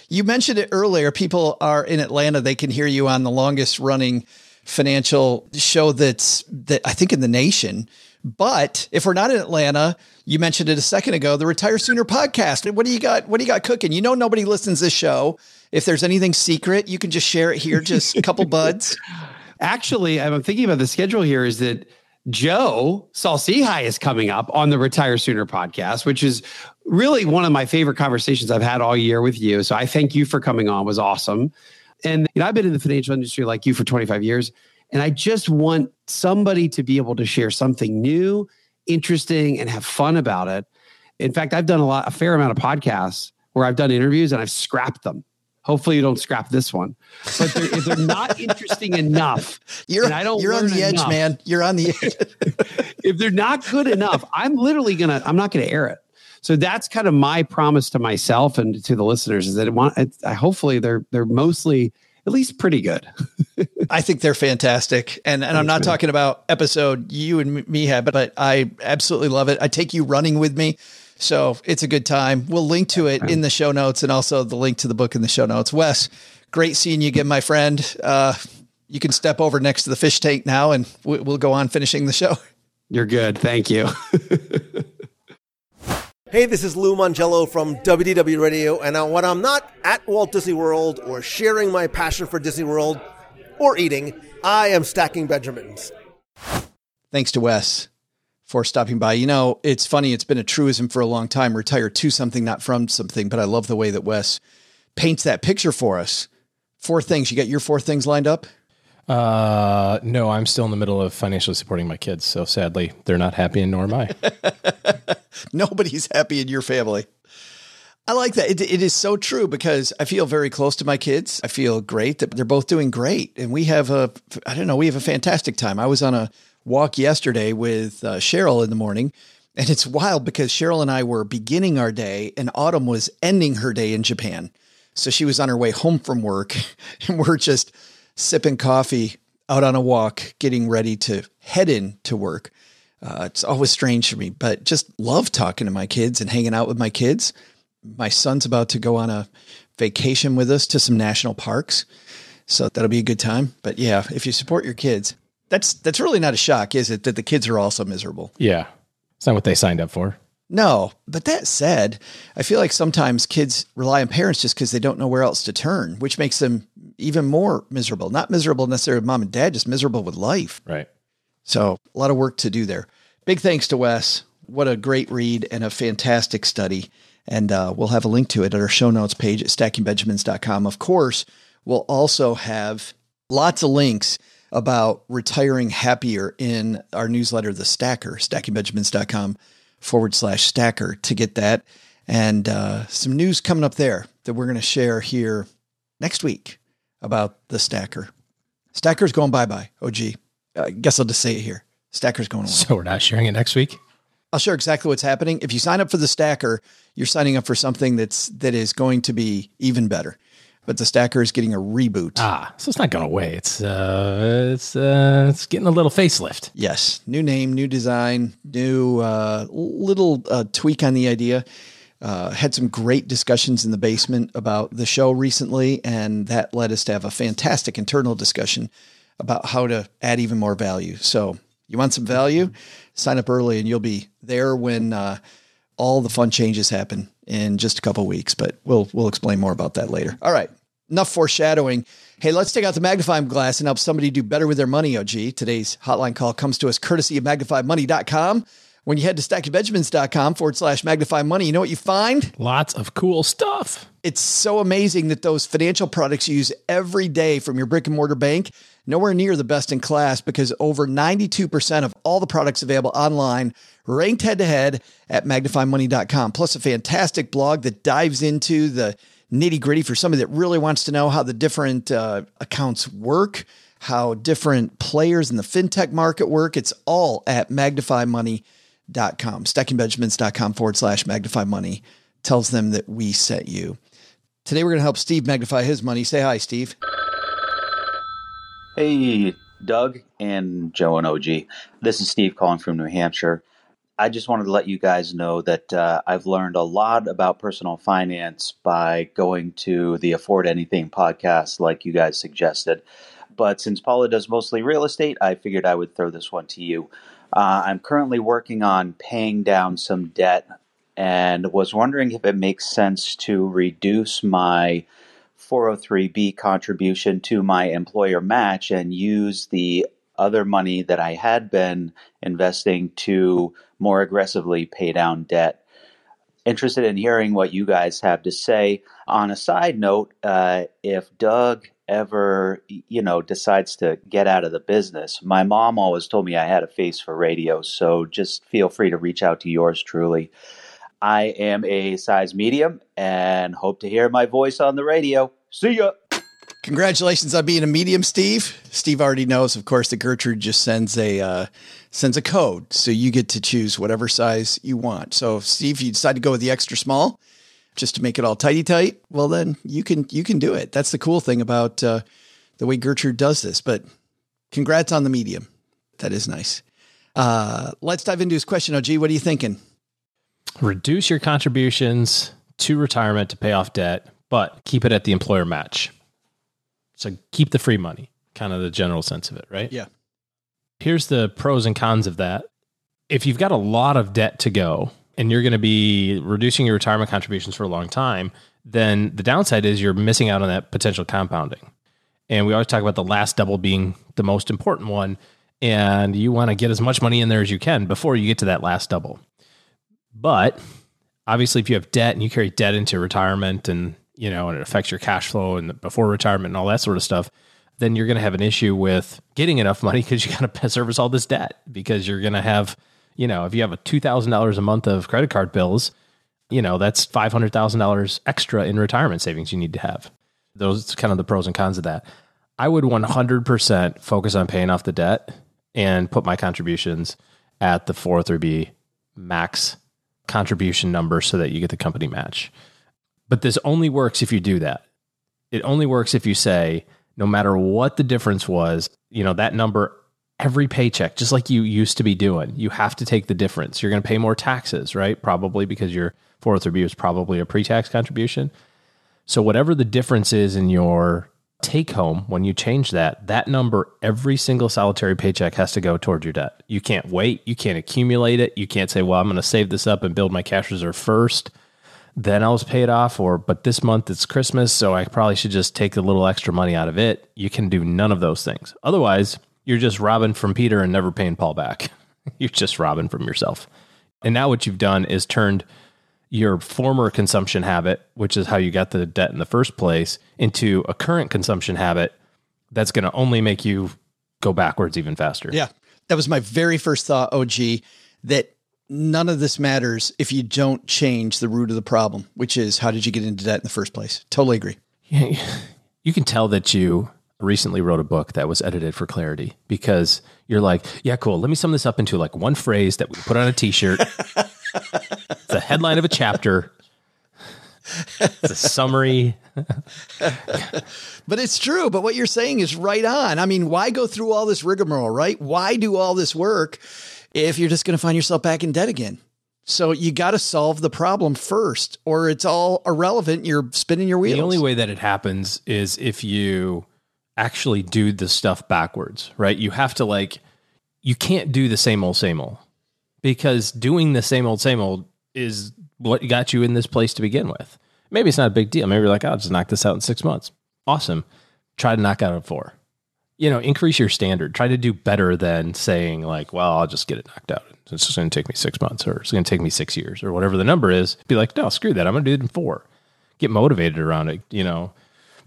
you mentioned it earlier. People are in Atlanta, they can hear you on the longest running financial show that's that I think in the nation. But if we're not in Atlanta, you mentioned it a second ago, the Retire Sooner podcast. What do you got? What do you got cooking? You know, nobody listens to this show. If there's anything secret, you can just share it here. Just a couple buds. Actually, I'm thinking about the schedule here. Is that Joe Saul-Sehy is coming up on the Retire Sooner podcast, which is really one of my favorite conversations I've had all year with you. So I thank you for coming on. It was awesome. And you know, I've been in the financial industry like you for 25 years. And I just want somebody to be able to share something new, interesting, and have fun about it. In fact, I've done a lot, a fair amount of podcasts where I've done interviews and I've scrapped them. Hopefully, you don't scrap this one. But they're, if they're not interesting enough, you're, I don't you're on the edge, enough, man. You're on the edge. if they're not good enough, I'm literally gonna. I'm not gonna air it. So that's kind of my promise to myself and to the listeners is that it want. It, I, hopefully, they're they're mostly at least pretty good. I think they're fantastic. And and I'm not talking about episode you and me had, but I absolutely love it. I take you running with me. So it's a good time. We'll link to it in the show notes and also the link to the book in the show notes. Wes, great seeing you again, my friend. Uh, you can step over next to the fish tank now and we'll go on finishing the show. You're good. Thank you. Hey, this is Lou Mongello from WDW Radio, and when I'm not at Walt Disney World or sharing my passion for Disney World or eating, I am stacking Benjamins. Thanks to Wes for stopping by. You know, it's funny, it's been a truism for a long time retire to something, not from something, but I love the way that Wes paints that picture for us. Four things. You got your four things lined up? Uh, no, I'm still in the middle of financially supporting my kids. So sadly, they're not happy, and nor am I. Nobody's happy in your family. I like that. It, it is so true because I feel very close to my kids. I feel great that they're both doing great. And we have a, I don't know, we have a fantastic time. I was on a walk yesterday with uh, Cheryl in the morning. And it's wild because Cheryl and I were beginning our day and Autumn was ending her day in Japan. So she was on her way home from work and we're just sipping coffee out on a walk, getting ready to head in to work. Uh, it's always strange for me, but just love talking to my kids and hanging out with my kids. My son's about to go on a vacation with us to some national parks. So that'll be a good time. But yeah, if you support your kids, that's that's really not a shock, is it? That the kids are also miserable. Yeah. It's not what they signed up for. No, but that said, I feel like sometimes kids rely on parents just because they don't know where else to turn, which makes them even more miserable. Not miserable necessarily with mom and dad, just miserable with life. Right. So a lot of work to do there. Big thanks to Wes. What a great read and a fantastic study. And uh, we'll have a link to it at our show notes page at stackingbenjamins.com. Of course, we'll also have lots of links about retiring happier in our newsletter, The Stacker, stackingbenjamins.com forward slash stacker to get that. And uh, some news coming up there that we're going to share here next week about the Stacker. Stacker's going bye bye, OG. I guess I'll just say it here. Stacker's going away. So we're not sharing it next week. I'll share exactly what's happening. If you sign up for the stacker, you're signing up for something that's that is going to be even better. But the stacker is getting a reboot. Ah, so it's not going away. It's uh, it's uh, it's getting a little facelift. Yes, new name, new design, new uh, little uh, tweak on the idea. Uh, had some great discussions in the basement about the show recently, and that led us to have a fantastic internal discussion about how to add even more value. So, you want some value? Sign up early, and you'll be there when uh, all the fun changes happen in just a couple weeks. But we'll we'll explain more about that later. All right, enough foreshadowing. Hey, let's take out the magnifying glass and help somebody do better with their money. OG. Today's hotline call comes to us courtesy of magnifymoney.com. When you head to stackingbenjamins.com forward slash magnify money, you know what you find? Lots of cool stuff. It's so amazing that those financial products you use every day from your brick and mortar bank, nowhere near the best in class because over 92% of all the products available online ranked head to head at magnifymoney.com. Plus a fantastic blog that dives into the nitty gritty for somebody that really wants to know how the different uh, accounts work, how different players in the fintech market work. It's all at magnifymoney.com stackingbenjamins.com, stackingbenjamins.com forward slash magnify money tells them that we sent you. Today we're going to help Steve magnify his money. Say hi, Steve. Hey, Doug and Joe and OG. This is Steve calling from New Hampshire. I just wanted to let you guys know that uh, I've learned a lot about personal finance by going to the Afford Anything podcast, like you guys suggested. But since Paula does mostly real estate, I figured I would throw this one to you. Uh, I'm currently working on paying down some debt and was wondering if it makes sense to reduce my 403b contribution to my employer match and use the other money that I had been investing to more aggressively pay down debt. Interested in hearing what you guys have to say. On a side note, uh, if Doug ever, you know, decides to get out of the business, my mom always told me I had a face for radio, so just feel free to reach out to yours truly. I am a size medium and hope to hear my voice on the radio. See ya. Congratulations on being a medium, Steve. Steve already knows, of course, that Gertrude just sends a uh, sends a code, so you get to choose whatever size you want. So, Steve, you decide to go with the extra small, just to make it all tidy tight. Well, then you can you can do it. That's the cool thing about uh, the way Gertrude does this. But congrats on the medium. That is nice. Uh, let's dive into his question. OG, what are you thinking? Reduce your contributions to retirement to pay off debt, but keep it at the employer match. So keep the free money, kind of the general sense of it, right? Yeah. Here's the pros and cons of that. If you've got a lot of debt to go and you're going to be reducing your retirement contributions for a long time, then the downside is you're missing out on that potential compounding. And we always talk about the last double being the most important one. And you want to get as much money in there as you can before you get to that last double. But obviously, if you have debt and you carry debt into retirement and you know, and it affects your cash flow and before retirement and all that sort of stuff, then you're going to have an issue with getting enough money because you got to service all this debt because you're going to have, you know, if you have a $2,000 a month of credit card bills, you know, that's $500,000 extra in retirement savings you need to have. Those kind of the pros and cons of that. I would 100% focus on paying off the debt and put my contributions at the 403b max contribution number so that you get the company match. But this only works if you do that. It only works if you say, no matter what the difference was, you know, that number every paycheck, just like you used to be doing, you have to take the difference. You're going to pay more taxes, right? Probably because your 403b is probably a pre tax contribution. So, whatever the difference is in your take home, when you change that, that number, every single solitary paycheck has to go toward your debt. You can't wait. You can't accumulate it. You can't say, well, I'm going to save this up and build my cash reserve first then I'll pay it off. Or, but this month it's Christmas, so I probably should just take a little extra money out of it. You can do none of those things. Otherwise, you're just robbing from Peter and never paying Paul back. you're just robbing from yourself. And now what you've done is turned your former consumption habit, which is how you got the debt in the first place, into a current consumption habit that's going to only make you go backwards even faster. Yeah. That was my very first thought, OG, that none of this matters if you don't change the root of the problem, which is how did you get into debt in the first place? Totally agree. Yeah, You can tell that you recently wrote a book that was edited for clarity because you're like, yeah, cool. Let me sum this up into like one phrase that we put on a t-shirt. it's the headline of a chapter. It's a summary. But it's true. But what you're saying is right on. I mean, why go through all this rigmarole, right? Why do all this work if you're just going to find yourself back in debt again? So you got to solve the problem first, or it's all irrelevant. You're spinning your wheels. The only way that it happens is if you actually do the stuff backwards, right? You have to like, you can't do the same old, same old because doing the same old, same old is what got you in this place to begin with. Maybe it's not a big deal. Maybe you're like, oh, I'll just knock this out in six months. Awesome. Try to knock out in four. You know, increase your standard. Try to do better than saying, like, well, I'll just get it knocked out. It's just going to take me six months or it's going to take me six years or whatever the number is. Be like, no, screw that. I'm going to do it in four. Get motivated around it, you know.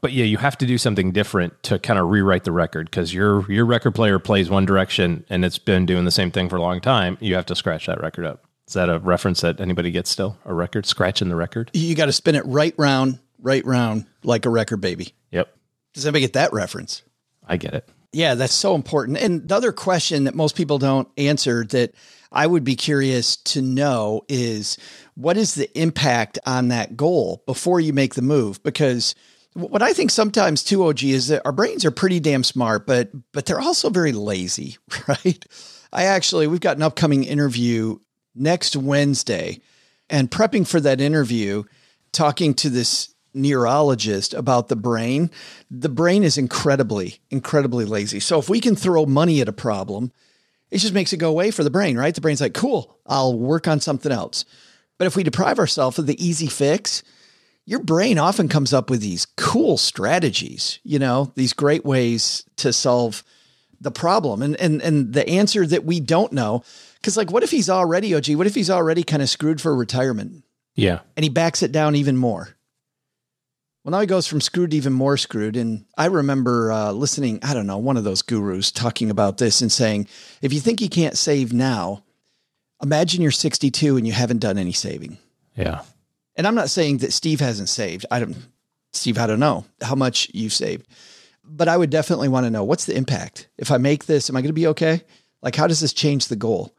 But yeah, you have to do something different to kind of rewrite the record because your your record player plays one direction and it's been doing the same thing for a long time. You have to scratch that record up. Is that a reference that anybody gets still? A record scratching the record? you got to spin it right round, right round, like a record baby. Yep, Does anybody get that reference? I get it. Yeah, that's so important. And the other question that most people don't answer that I would be curious to know is what is the impact on that goal before you make the move? Because what I think sometimes too, OG, is that our brains are pretty damn smart, but but they're also very lazy, right? I actually we've got an upcoming interview next Wednesday, and prepping for that interview, talking to this neurologist about the brain, the brain is incredibly, incredibly lazy. So if we can throw money at a problem, it just makes it go away for the brain, right? The brain's like, cool, I'll work on something else. But if we deprive ourselves of the easy fix, your brain often comes up with these cool strategies, you know, these great ways to solve the problem. And and and the answer that we don't know, because like what if he's already OG? What if he's already kind of screwed for retirement Yeah, and he backs it down even more? Well, now he goes from screwed to even more screwed. And I remember uh, listening, I don't know, one of those gurus talking about this and saying, if you think you can't save now, imagine you're 62 and you haven't done any saving. yeah. And I'm not saying that Steve hasn't saved. I don't, Steve, I don't know how much you've saved, but I would definitely want to know what's the impact. If I make this, am I going to be okay? Like, how does this change the goal?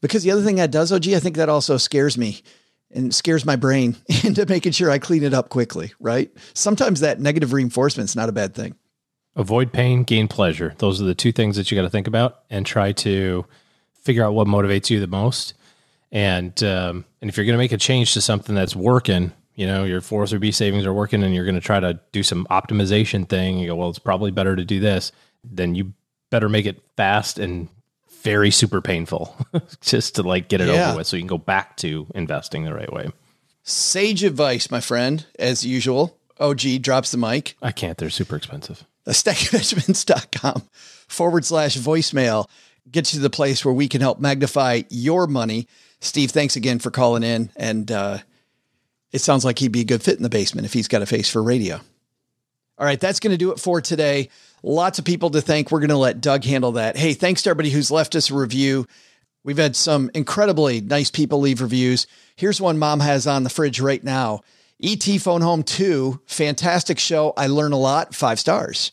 Because the other thing that does, OG, I think that also scares me and scares my brain into making sure I clean it up quickly, right? Sometimes that negative reinforcement is not a bad thing. Avoid pain, gain pleasure. Those are the two things that you got to think about and try to figure out what motivates you the most. And um, and if you're going to make a change to something that's working, you know, your 403b savings are working and you're going to try to do some optimization thing, you go, well, it's probably better to do this, then you better make it fast and very super painful just to like get it Yeah. over with so you can go back to investing the right way. Sage advice, my friend, as usual. OG drops the mic. I can't, they're super expensive. stackingbenjamins.com forward slash voicemail gets you to the place where we can help magnify your money. Steve, thanks again for calling in. And uh, it sounds like he'd be a good fit in the basement if he's got a face for radio. All right, that's going to do it for today. Lots of people to thank. We're going to let Doug handle that. Hey, thanks to everybody who's left us a review. We've had some incredibly nice people leave reviews. Here's one mom has on the fridge right now. ET Phone Home 2, fantastic show. I learn a lot, five stars.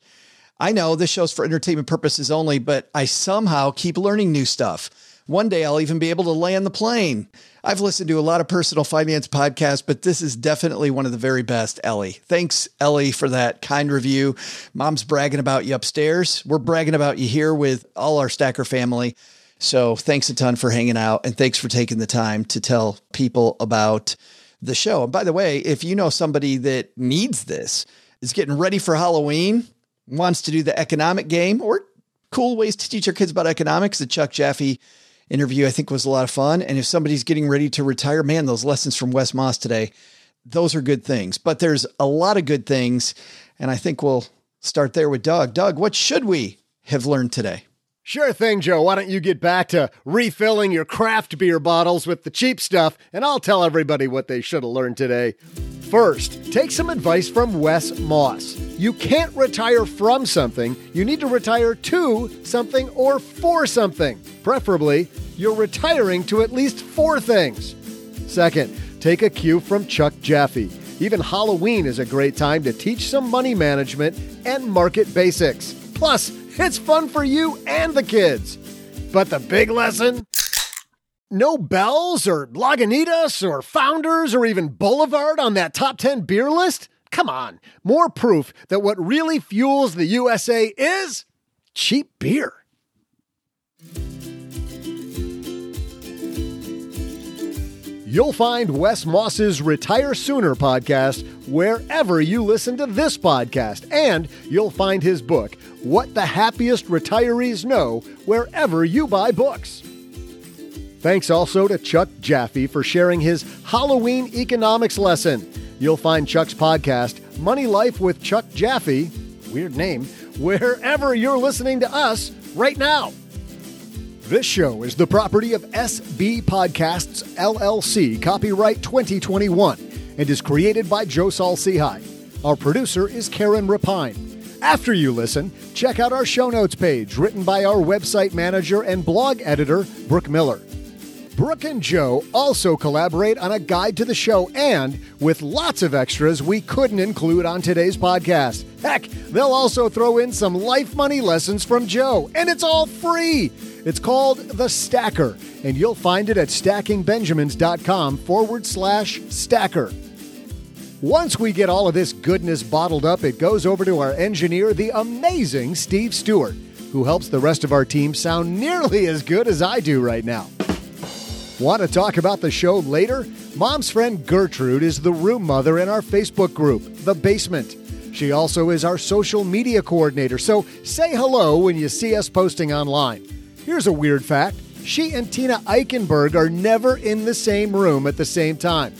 I know this show's for entertainment purposes only, but I somehow keep learning new stuff. One day I'll even be able to land the plane. I've listened to a lot of personal finance podcasts, but this is definitely one of the very best, Ellie. Thanks, Ellie, for that kind review. Mom's bragging about you upstairs. We're bragging about you here with all our Stacker family. So thanks a ton for hanging out and thanks for taking the time to tell people about the show. And by the way, if you know somebody that needs this, is getting ready for Halloween, wants to do the economic game or cool ways to teach our kids about economics, the Chuck Jaffe interview I think was a lot of fun. And if somebody's getting ready to retire, man, those lessons from Wes Moss today, those are good things. But there's a lot of good things. And I think we'll start there with Doug. Doug, what should we have learned today? Sure thing, Joe. Why don't you get back to refilling your craft beer bottles with the cheap stuff, and I'll tell everybody what they should have learned today. First, take some advice from Wes Moss. You can't retire from something. You need to retire to something or for something. Preferably, you're retiring to at least four things. Second, take a cue from Chuck Jaffe. Even Halloween is a great time to teach some money management and market basics. Plus, it's fun for you and the kids. But the big lesson? No Bell's or Lagunitas or Founders or even Boulevard on that top 10 beer list? Come on, more proof that what really fuels the USA is cheap beer. You'll find Wes Moss's Retire Sooner podcast wherever you listen to this podcast, and you'll find his book, What the Happiest Retirees Know, wherever you buy books. Thanks also to Chuck Jaffe for sharing his Halloween economics lesson. You'll find Chuck's podcast, Money Life with Chuck Jaffe, weird name, wherever you're listening to us right now. This show is the property of SB Podcasts LLC, copyright 2021, and is created by Joe Saul-Sehy. Our producer is Karen Repine. After you listen, check out our show notes page written by our website manager and blog editor, Brooke Miller. Brooke and Joe also collaborate on a guide to the show and with lots of extras we couldn't include on today's podcast. Heck, they'll also throw in some life money lessons from Joe, and it's all free. It's called The Stacker, and you'll find it at stackingbenjamins.com forward slash stacker. Once we get all of this goodness bottled up, it goes over to our engineer, the amazing Steve Stewart, who helps the rest of our team sound nearly as good as I do right now. Want to talk about the show later? Mom's friend Gertrude is the room mother in our Facebook group, The Basement. She also is our social media coordinator, so say hello when you see us posting online. Here's a weird fact she and Tina Eichenberg are never in the same room at the same time.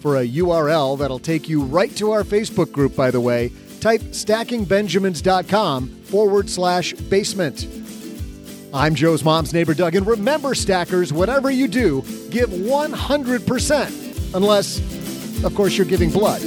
For a URL that'll take you right to our Facebook group, by the way, type stackingbenjamins.com forward slash basement. I'm Joe's mom's neighbor, Doug, and remember, stackers, whatever you do, give 100%. Unless, of course, you're giving blood.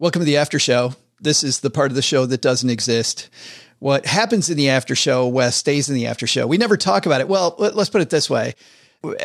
Welcome to the after show. This is the part of the show that doesn't exist. What happens in the after show, Wes stays in the after show. We never talk about it. Well, let's put it this way.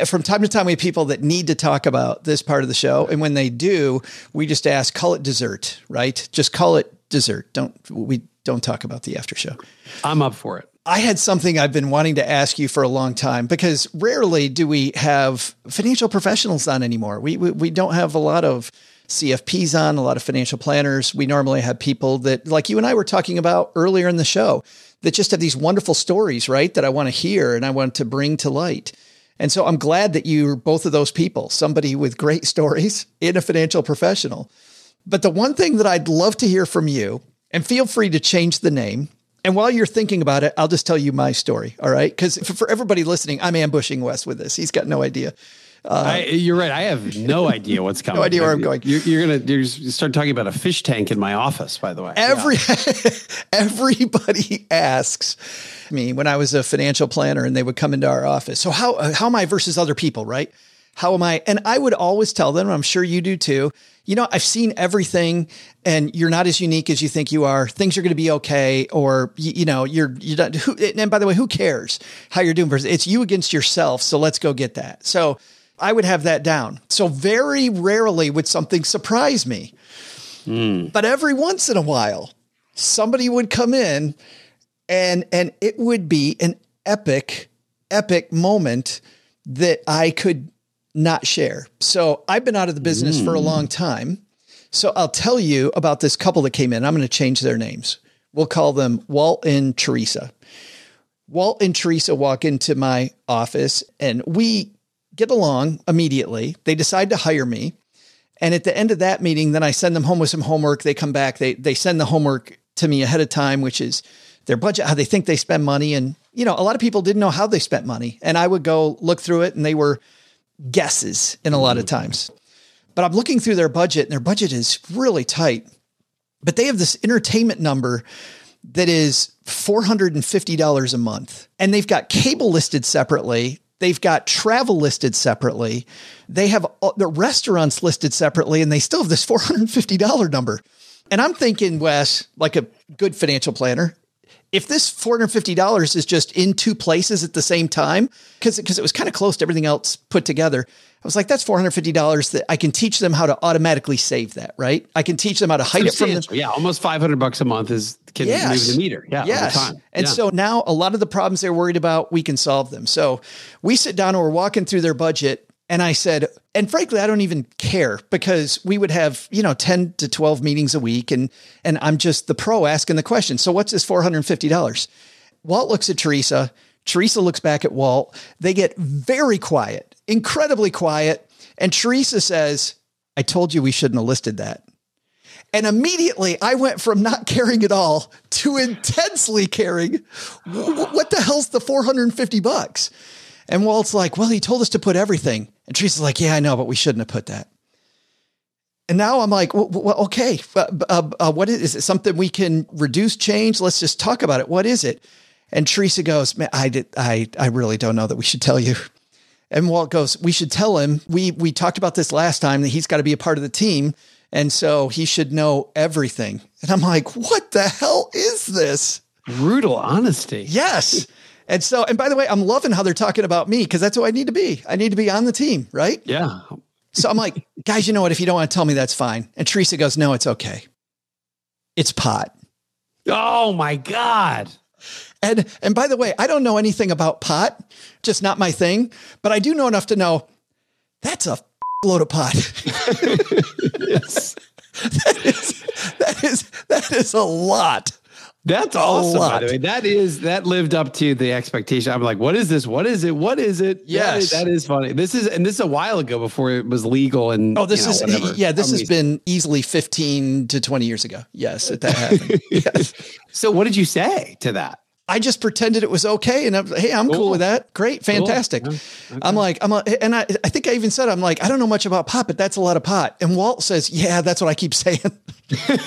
From time to time, we have people that need to talk about this part of the show. And when they do, we just ask, call it dessert, right? Just call it dessert. Don't, we don't talk about the after show. I'm up for it. I had something I've been wanting to ask you for a long time because rarely do we have financial professionals on anymore. We, we, we don't have a lot of CFPs on, a lot of financial planners. We normally have people that, like you and I were talking about earlier in the show, that just have these wonderful stories, right? That I want to hear and I want to bring to light. And so I'm glad that you're both of those people, somebody with great stories in a financial professional. But the one thing that I'd love to hear from you, and feel free to change the name. And while you're thinking about it, I'll just tell you my story. All right. Because for everybody listening, I'm ambushing Wes with this. He's got no idea. Uh, I, you're right. I have no idea what's coming. no idea where I'm going. You're, you're gonna you're start talking about a fish tank in my office. By the way, every yeah. everybody asks me when I was a financial planner, and they would come into our office. So how how am I versus other people, right? How am I? And I would always tell them, I'm sure you do too. You know, I've seen everything, and you're not as unique as you think you are. Things are going to be okay, or you, you know, you're you don't. Who, and by the way, who cares how you're doing? Versus it's you against yourself. So let's go get that. So I would have that down. So very rarely would something surprise me. Mm. But every once in a while, somebody would come in and and it would be an epic epic moment that I could not share. So I've been out of the business for a long time. So I'll tell you about this couple that came in. I'm going to change their names. We'll call them Walt and Teresa. Walt and Teresa walk into my office and we get along immediately. They decide to hire me. And at the end of that meeting, then I send them home with some homework. They come back, they they send the homework to me ahead of time, which is their budget, how they think they spend money. And, you know, a lot of people didn't know how they spent money. And I would go look through it and they were guesses in a lot of mm. times. But I'm looking through their budget and their budget is really tight. But they have this entertainment number that is $450 a month. And they've got cable listed separately. They've got travel listed separately. They have the restaurants listed separately, and they still have this $450 number. And I'm thinking, Wes, like a good financial planner, if this $450 is just in two places at the same time, because it was kind of close to everything else put together, I was like, that's $450 that I can teach them how to automatically save that, right? I can teach them how to hide it from them. Yeah, almost 500 bucks a month is can Yes. move the meter. Yeah, Yes. And Yeah. so now a lot of the problems they're worried about, we can solve them. So we sit down and we're walking through their budget. And I said, and frankly, I don't even care because we would have, you know, 10 to 12 meetings a week. And, and I'm just the pro asking the question. So what's this $450? Walt looks at Teresa. Teresa looks back at Walt. They get very quiet, incredibly quiet. And Teresa says, I told you we shouldn't have listed that. And immediately I went from not caring at all to intensely caring. What the hell's the 450 bucks? And Walt's like, well, he told us to put everything. And Teresa's like, yeah, I know, but we shouldn't have put that. And now I'm like, well, okay, uh, uh, what is, is it? Something we can reduce, change? Let's just talk about it. What is it? And Teresa goes, man, I did, I, I really don't know that we should tell you. And Walt goes, we should tell him. We we talked about this last time that he's got to be a part of the team, and so he should know everything. And I'm like, what the hell is this? brutal honesty. Yes. And so, and by the way, I'm loving how they're talking about me because that's who I need to be. I need to be on the team, right? Yeah. So I'm like, guys, you know what? If you don't want to tell me, that's fine. And Teresa goes, no, it's okay. It's pot. Oh my God. And and by the way, I don't know anything about pot, just not my thing. But I do know enough to know that's a load of pot. Yes. that is that is that is a lot. That's awesome. By lot. the way, that is that lived up to the expectation. I'm like, what is this? What is it? What is it? Yes. is- that is funny. This is and this is a while ago before it was legal. And Oh, this you know, is whatever. yeah, this has been easily 15 to 20 years ago. Yes, that, that happened. yes. So, what did you say to that? I just pretended it was okay, and I'm, like, hey, I'm cool. Cool. with that. Great, fantastic. Yeah. I'm like, I'm, a, and I, I think I even said, I'm like, I don't know much about pot, but that's a lot of pot. And Walt says, yeah, that's what I keep saying.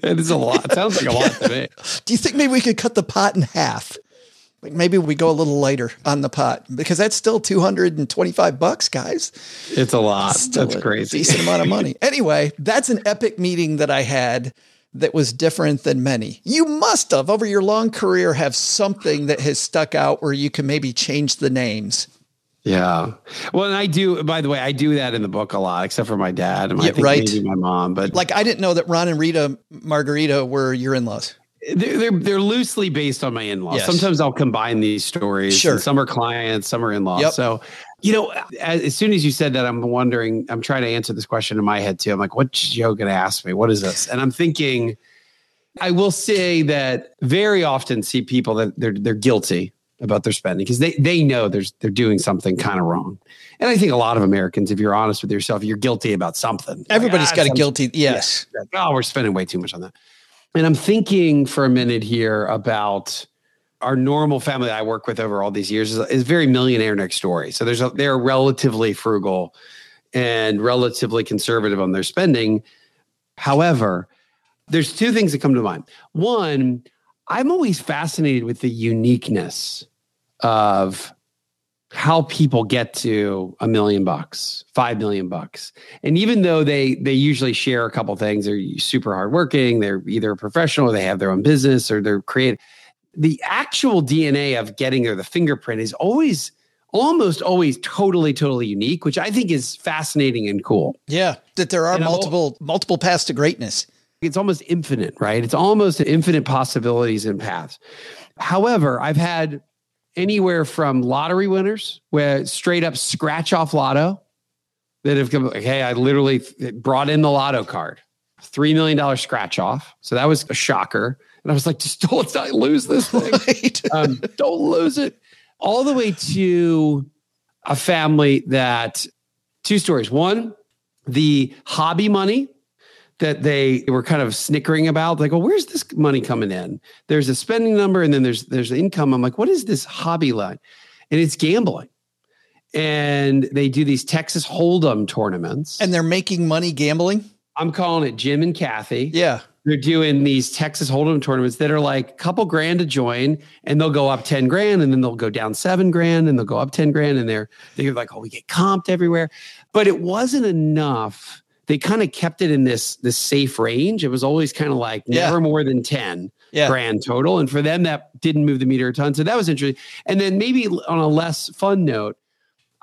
It is a lot. It Sounds like a lot to me. Do you think maybe we could cut the pot in half? Like maybe we go a little lighter on the pot because that's still 225 bucks, guys. It's a lot. Still That's a crazy. Decent amount of money. Anyway, that's an epic meeting that I had that was different than many. You must have over your long career have something that has stuck out where you can maybe change the names. Yeah. Well, and I do. By the way, I do that in the book a lot, except for my dad and my, Yeah, I think right. maybe my mom. But Like I didn't know that Ron and Rita Margarita were your in-laws. they're, they're they're loosely based on my in-laws. Yes. Sometimes I'll combine these stories. Sure. Some are clients, some are in-laws. Yep. So, you know, as, as soon as you said that, I'm wondering. I'm trying to answer this question in my head too. I'm like, what's Joe going to ask me? What is this? And I'm thinking. I will say that very often see people that they're they're guilty about their spending because they they know there's they're doing something kind of wrong. And I think a lot of Americans, if you're honest with yourself, you're guilty about something. Everybody's Like, got a ah, guilty. Yes. like, oh, we're spending way too much on that. And I'm thinking for a minute here about our normal family I work with over all these years is, is very millionaire next story. So there's a, they're relatively frugal and relatively conservative on their spending. However, there's two things that come to mind. One, I'm always fascinated with the uniqueness of how people get to a million bucks, five million bucks. And even though they they usually share a couple things, they're super hardworking, they're either a professional, or they have their own business, or they're creative. The actual DNA of getting there, the fingerprint, is always almost always totally, totally unique, which I think is fascinating and cool. Yeah. That there are And I'm al- multiple multiple paths to greatness. It's almost infinite, right? It's almost infinite possibilities and paths. However, I've had anywhere from lottery winners where straight up scratch off lotto that have come like, hey, I literally brought in the lotto card, $3 million scratch off. So that was a shocker. And I was like, just don't let's lose this thing. right. um, don't lose it. All the way to a family that two stories. One, the hobby money that they were kind of snickering about. Like well where's this money coming in? There's a spending number and then there's there's the income. I'm like what is this hobby line? And it's gambling. And they do these texas hold'em tournaments. And they're making money gambling? I'm calling it jim and kathy. Yeah they're doing these texas hold'em tournaments that are like a couple grand to join and they'll go up 10 grand and then they'll go down seven grand and they'll go up 10 grand and they're they're like oh we get comped everywhere but it wasn't enough they kind of kept it in this this safe range. It was always kind of like yeah. never more than 10 yeah. grand total. And for them, that didn't move the meter a ton. So that was interesting. And then maybe on a less fun note,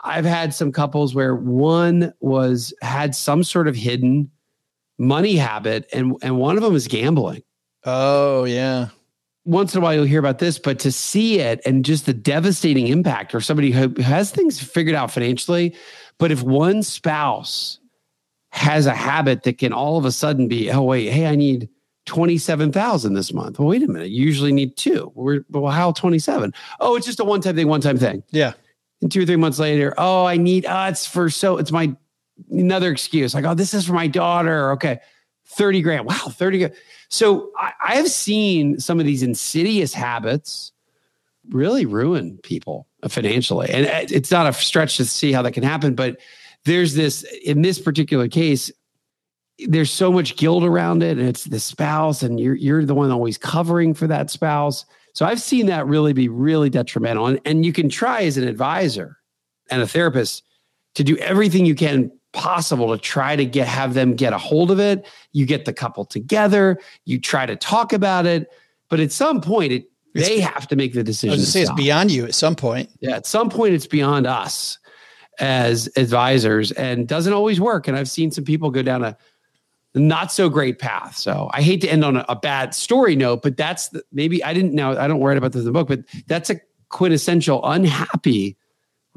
I've had some couples where one was had some sort of hidden money habit and and one of them is gambling. Oh yeah. Once in a while you'll hear about this, but to see it and just the devastating impact or somebody who has things figured out financially, but if one spouse has a habit that can all of a sudden be, oh, wait, hey, I need 27,000 this month. Well, wait a minute. You usually need two. We're, well, how 27? Oh, it's just a one time thing, one time thing. Yeah. And two or three months later, oh, I need, oh, it's for so, it's my, another excuse. Like, oh, this is for my daughter. Okay. 30 grand. Wow. 30 grand. So I, I have seen some of these insidious habits really ruin people financially. And uh, it's not a stretch to see how that can happen, but there's this in this particular case there's so much guilt around it and it's the spouse and you're you're the one always covering for that spouse so i've seen that really be really detrimental and, and you can try as an advisor and a therapist to do everything you can possible to try to get have them get a hold of it you get the couple together you try to talk about it but at some point it it's, they have to make the decision. I was say it's beyond you at some point. Yeah, at some point it's beyond us as advisors and doesn't always work. And I've seen some people go down a not so great path. So I hate to end on a, a bad story note, but that's the, maybe I didn't know, I don't write about this in the book, but that's a quintessential unhappy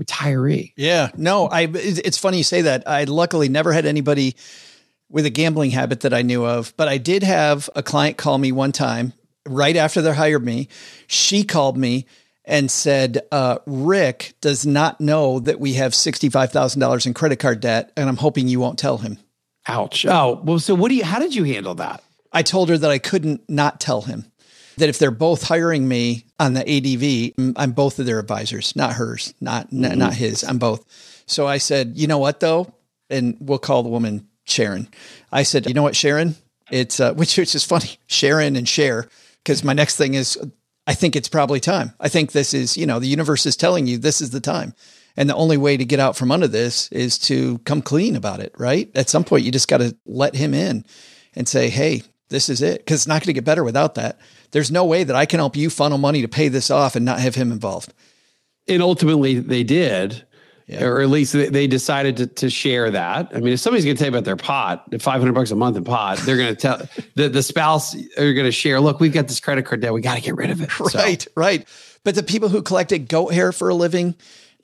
retiree. Yeah, no, I, it's funny you say that. I luckily never had anybody with a gambling habit that I knew of, but I did have a client call me one time right after they hired me. She called me and said, uh, Rick does not know that we have $65,000 in credit card debt, and I'm hoping you won't tell him. Ouch. Oh, well, so what do you, how did you handle that? I told her that I couldn't not tell him that if they're both hiring me on the ADV, I'm both of their advisors, not hers, not, mm-hmm. not his. I'm both. So I said, you know what though? And we'll call the woman Sharon. I said, you know what, Sharon? It's, uh, which, which is funny, Sharon and share. Cause my next thing is I think it's probably time. I think this is, you know, the universe is telling you this is the time. And the only way to get out from under this is to come clean about it, right? At some point, you just got to let him in and say, hey, this is it. Cause it's not going to get better without that. There's no way that I can help you funnel money to pay this off and not have him involved. And ultimately, they did yeah. or at least they decided to, to share that. I mean, if somebody's going to tell you about their pot, 500 bucks a month in pot, they're going to tell the, the spouse are going to share, look, we've got this credit card debt. We got to get rid of it. Right. So. Right. But the people who collected goat hair for a living,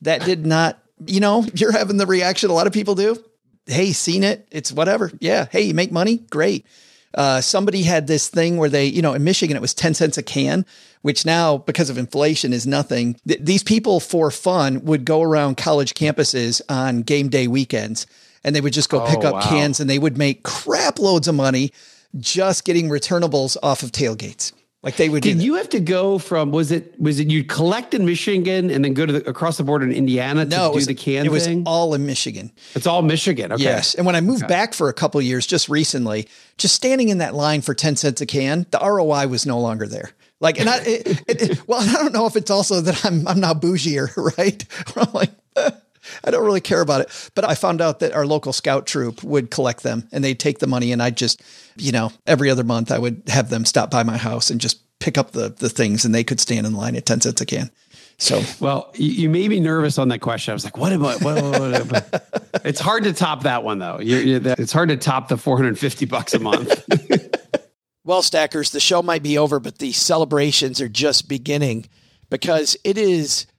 that did not, you know, you're having the reaction a lot of people do. Hey, seen it. It's whatever. Yeah. Hey, you make money. Great. Uh, somebody had this thing where they, you know, in Michigan, it was 10 cents a can, which now, because of inflation, is nothing. Th- these people, for fun, would go around college campuses on game day weekends and they would just go oh, pick up wow. cans and they would make crap loads of money just getting returnables off of tailgates. Like they would. Did you have to go from? Was it was it You'd collect in Michigan and then go to the, across the border in Indiana to no, do was, the can? It was thing? all in Michigan. It's all Michigan. Okay. Yes, and when I moved okay. back for a couple years, just recently, just standing in that line for ten cents a can, the ROI was no longer there. Like, and I, it, it, it, well, I don't know if it's also that I'm I'm now bougier, right? I'm like. I don't really care about it. But I found out that our local scout troop would collect them and they'd take the money. And I'd just, you know, every other month I would have them stop by my house and just pick up the, the things and they could stand in line at 10 cents a can. So, well, you, you made me nervous on that question. I was like, what am I? What, what, what, it's hard to top that one though. You're, you're, it's hard to top the 450 bucks a month. Well, Stackers, the show might be over, but the celebrations are just beginning because it is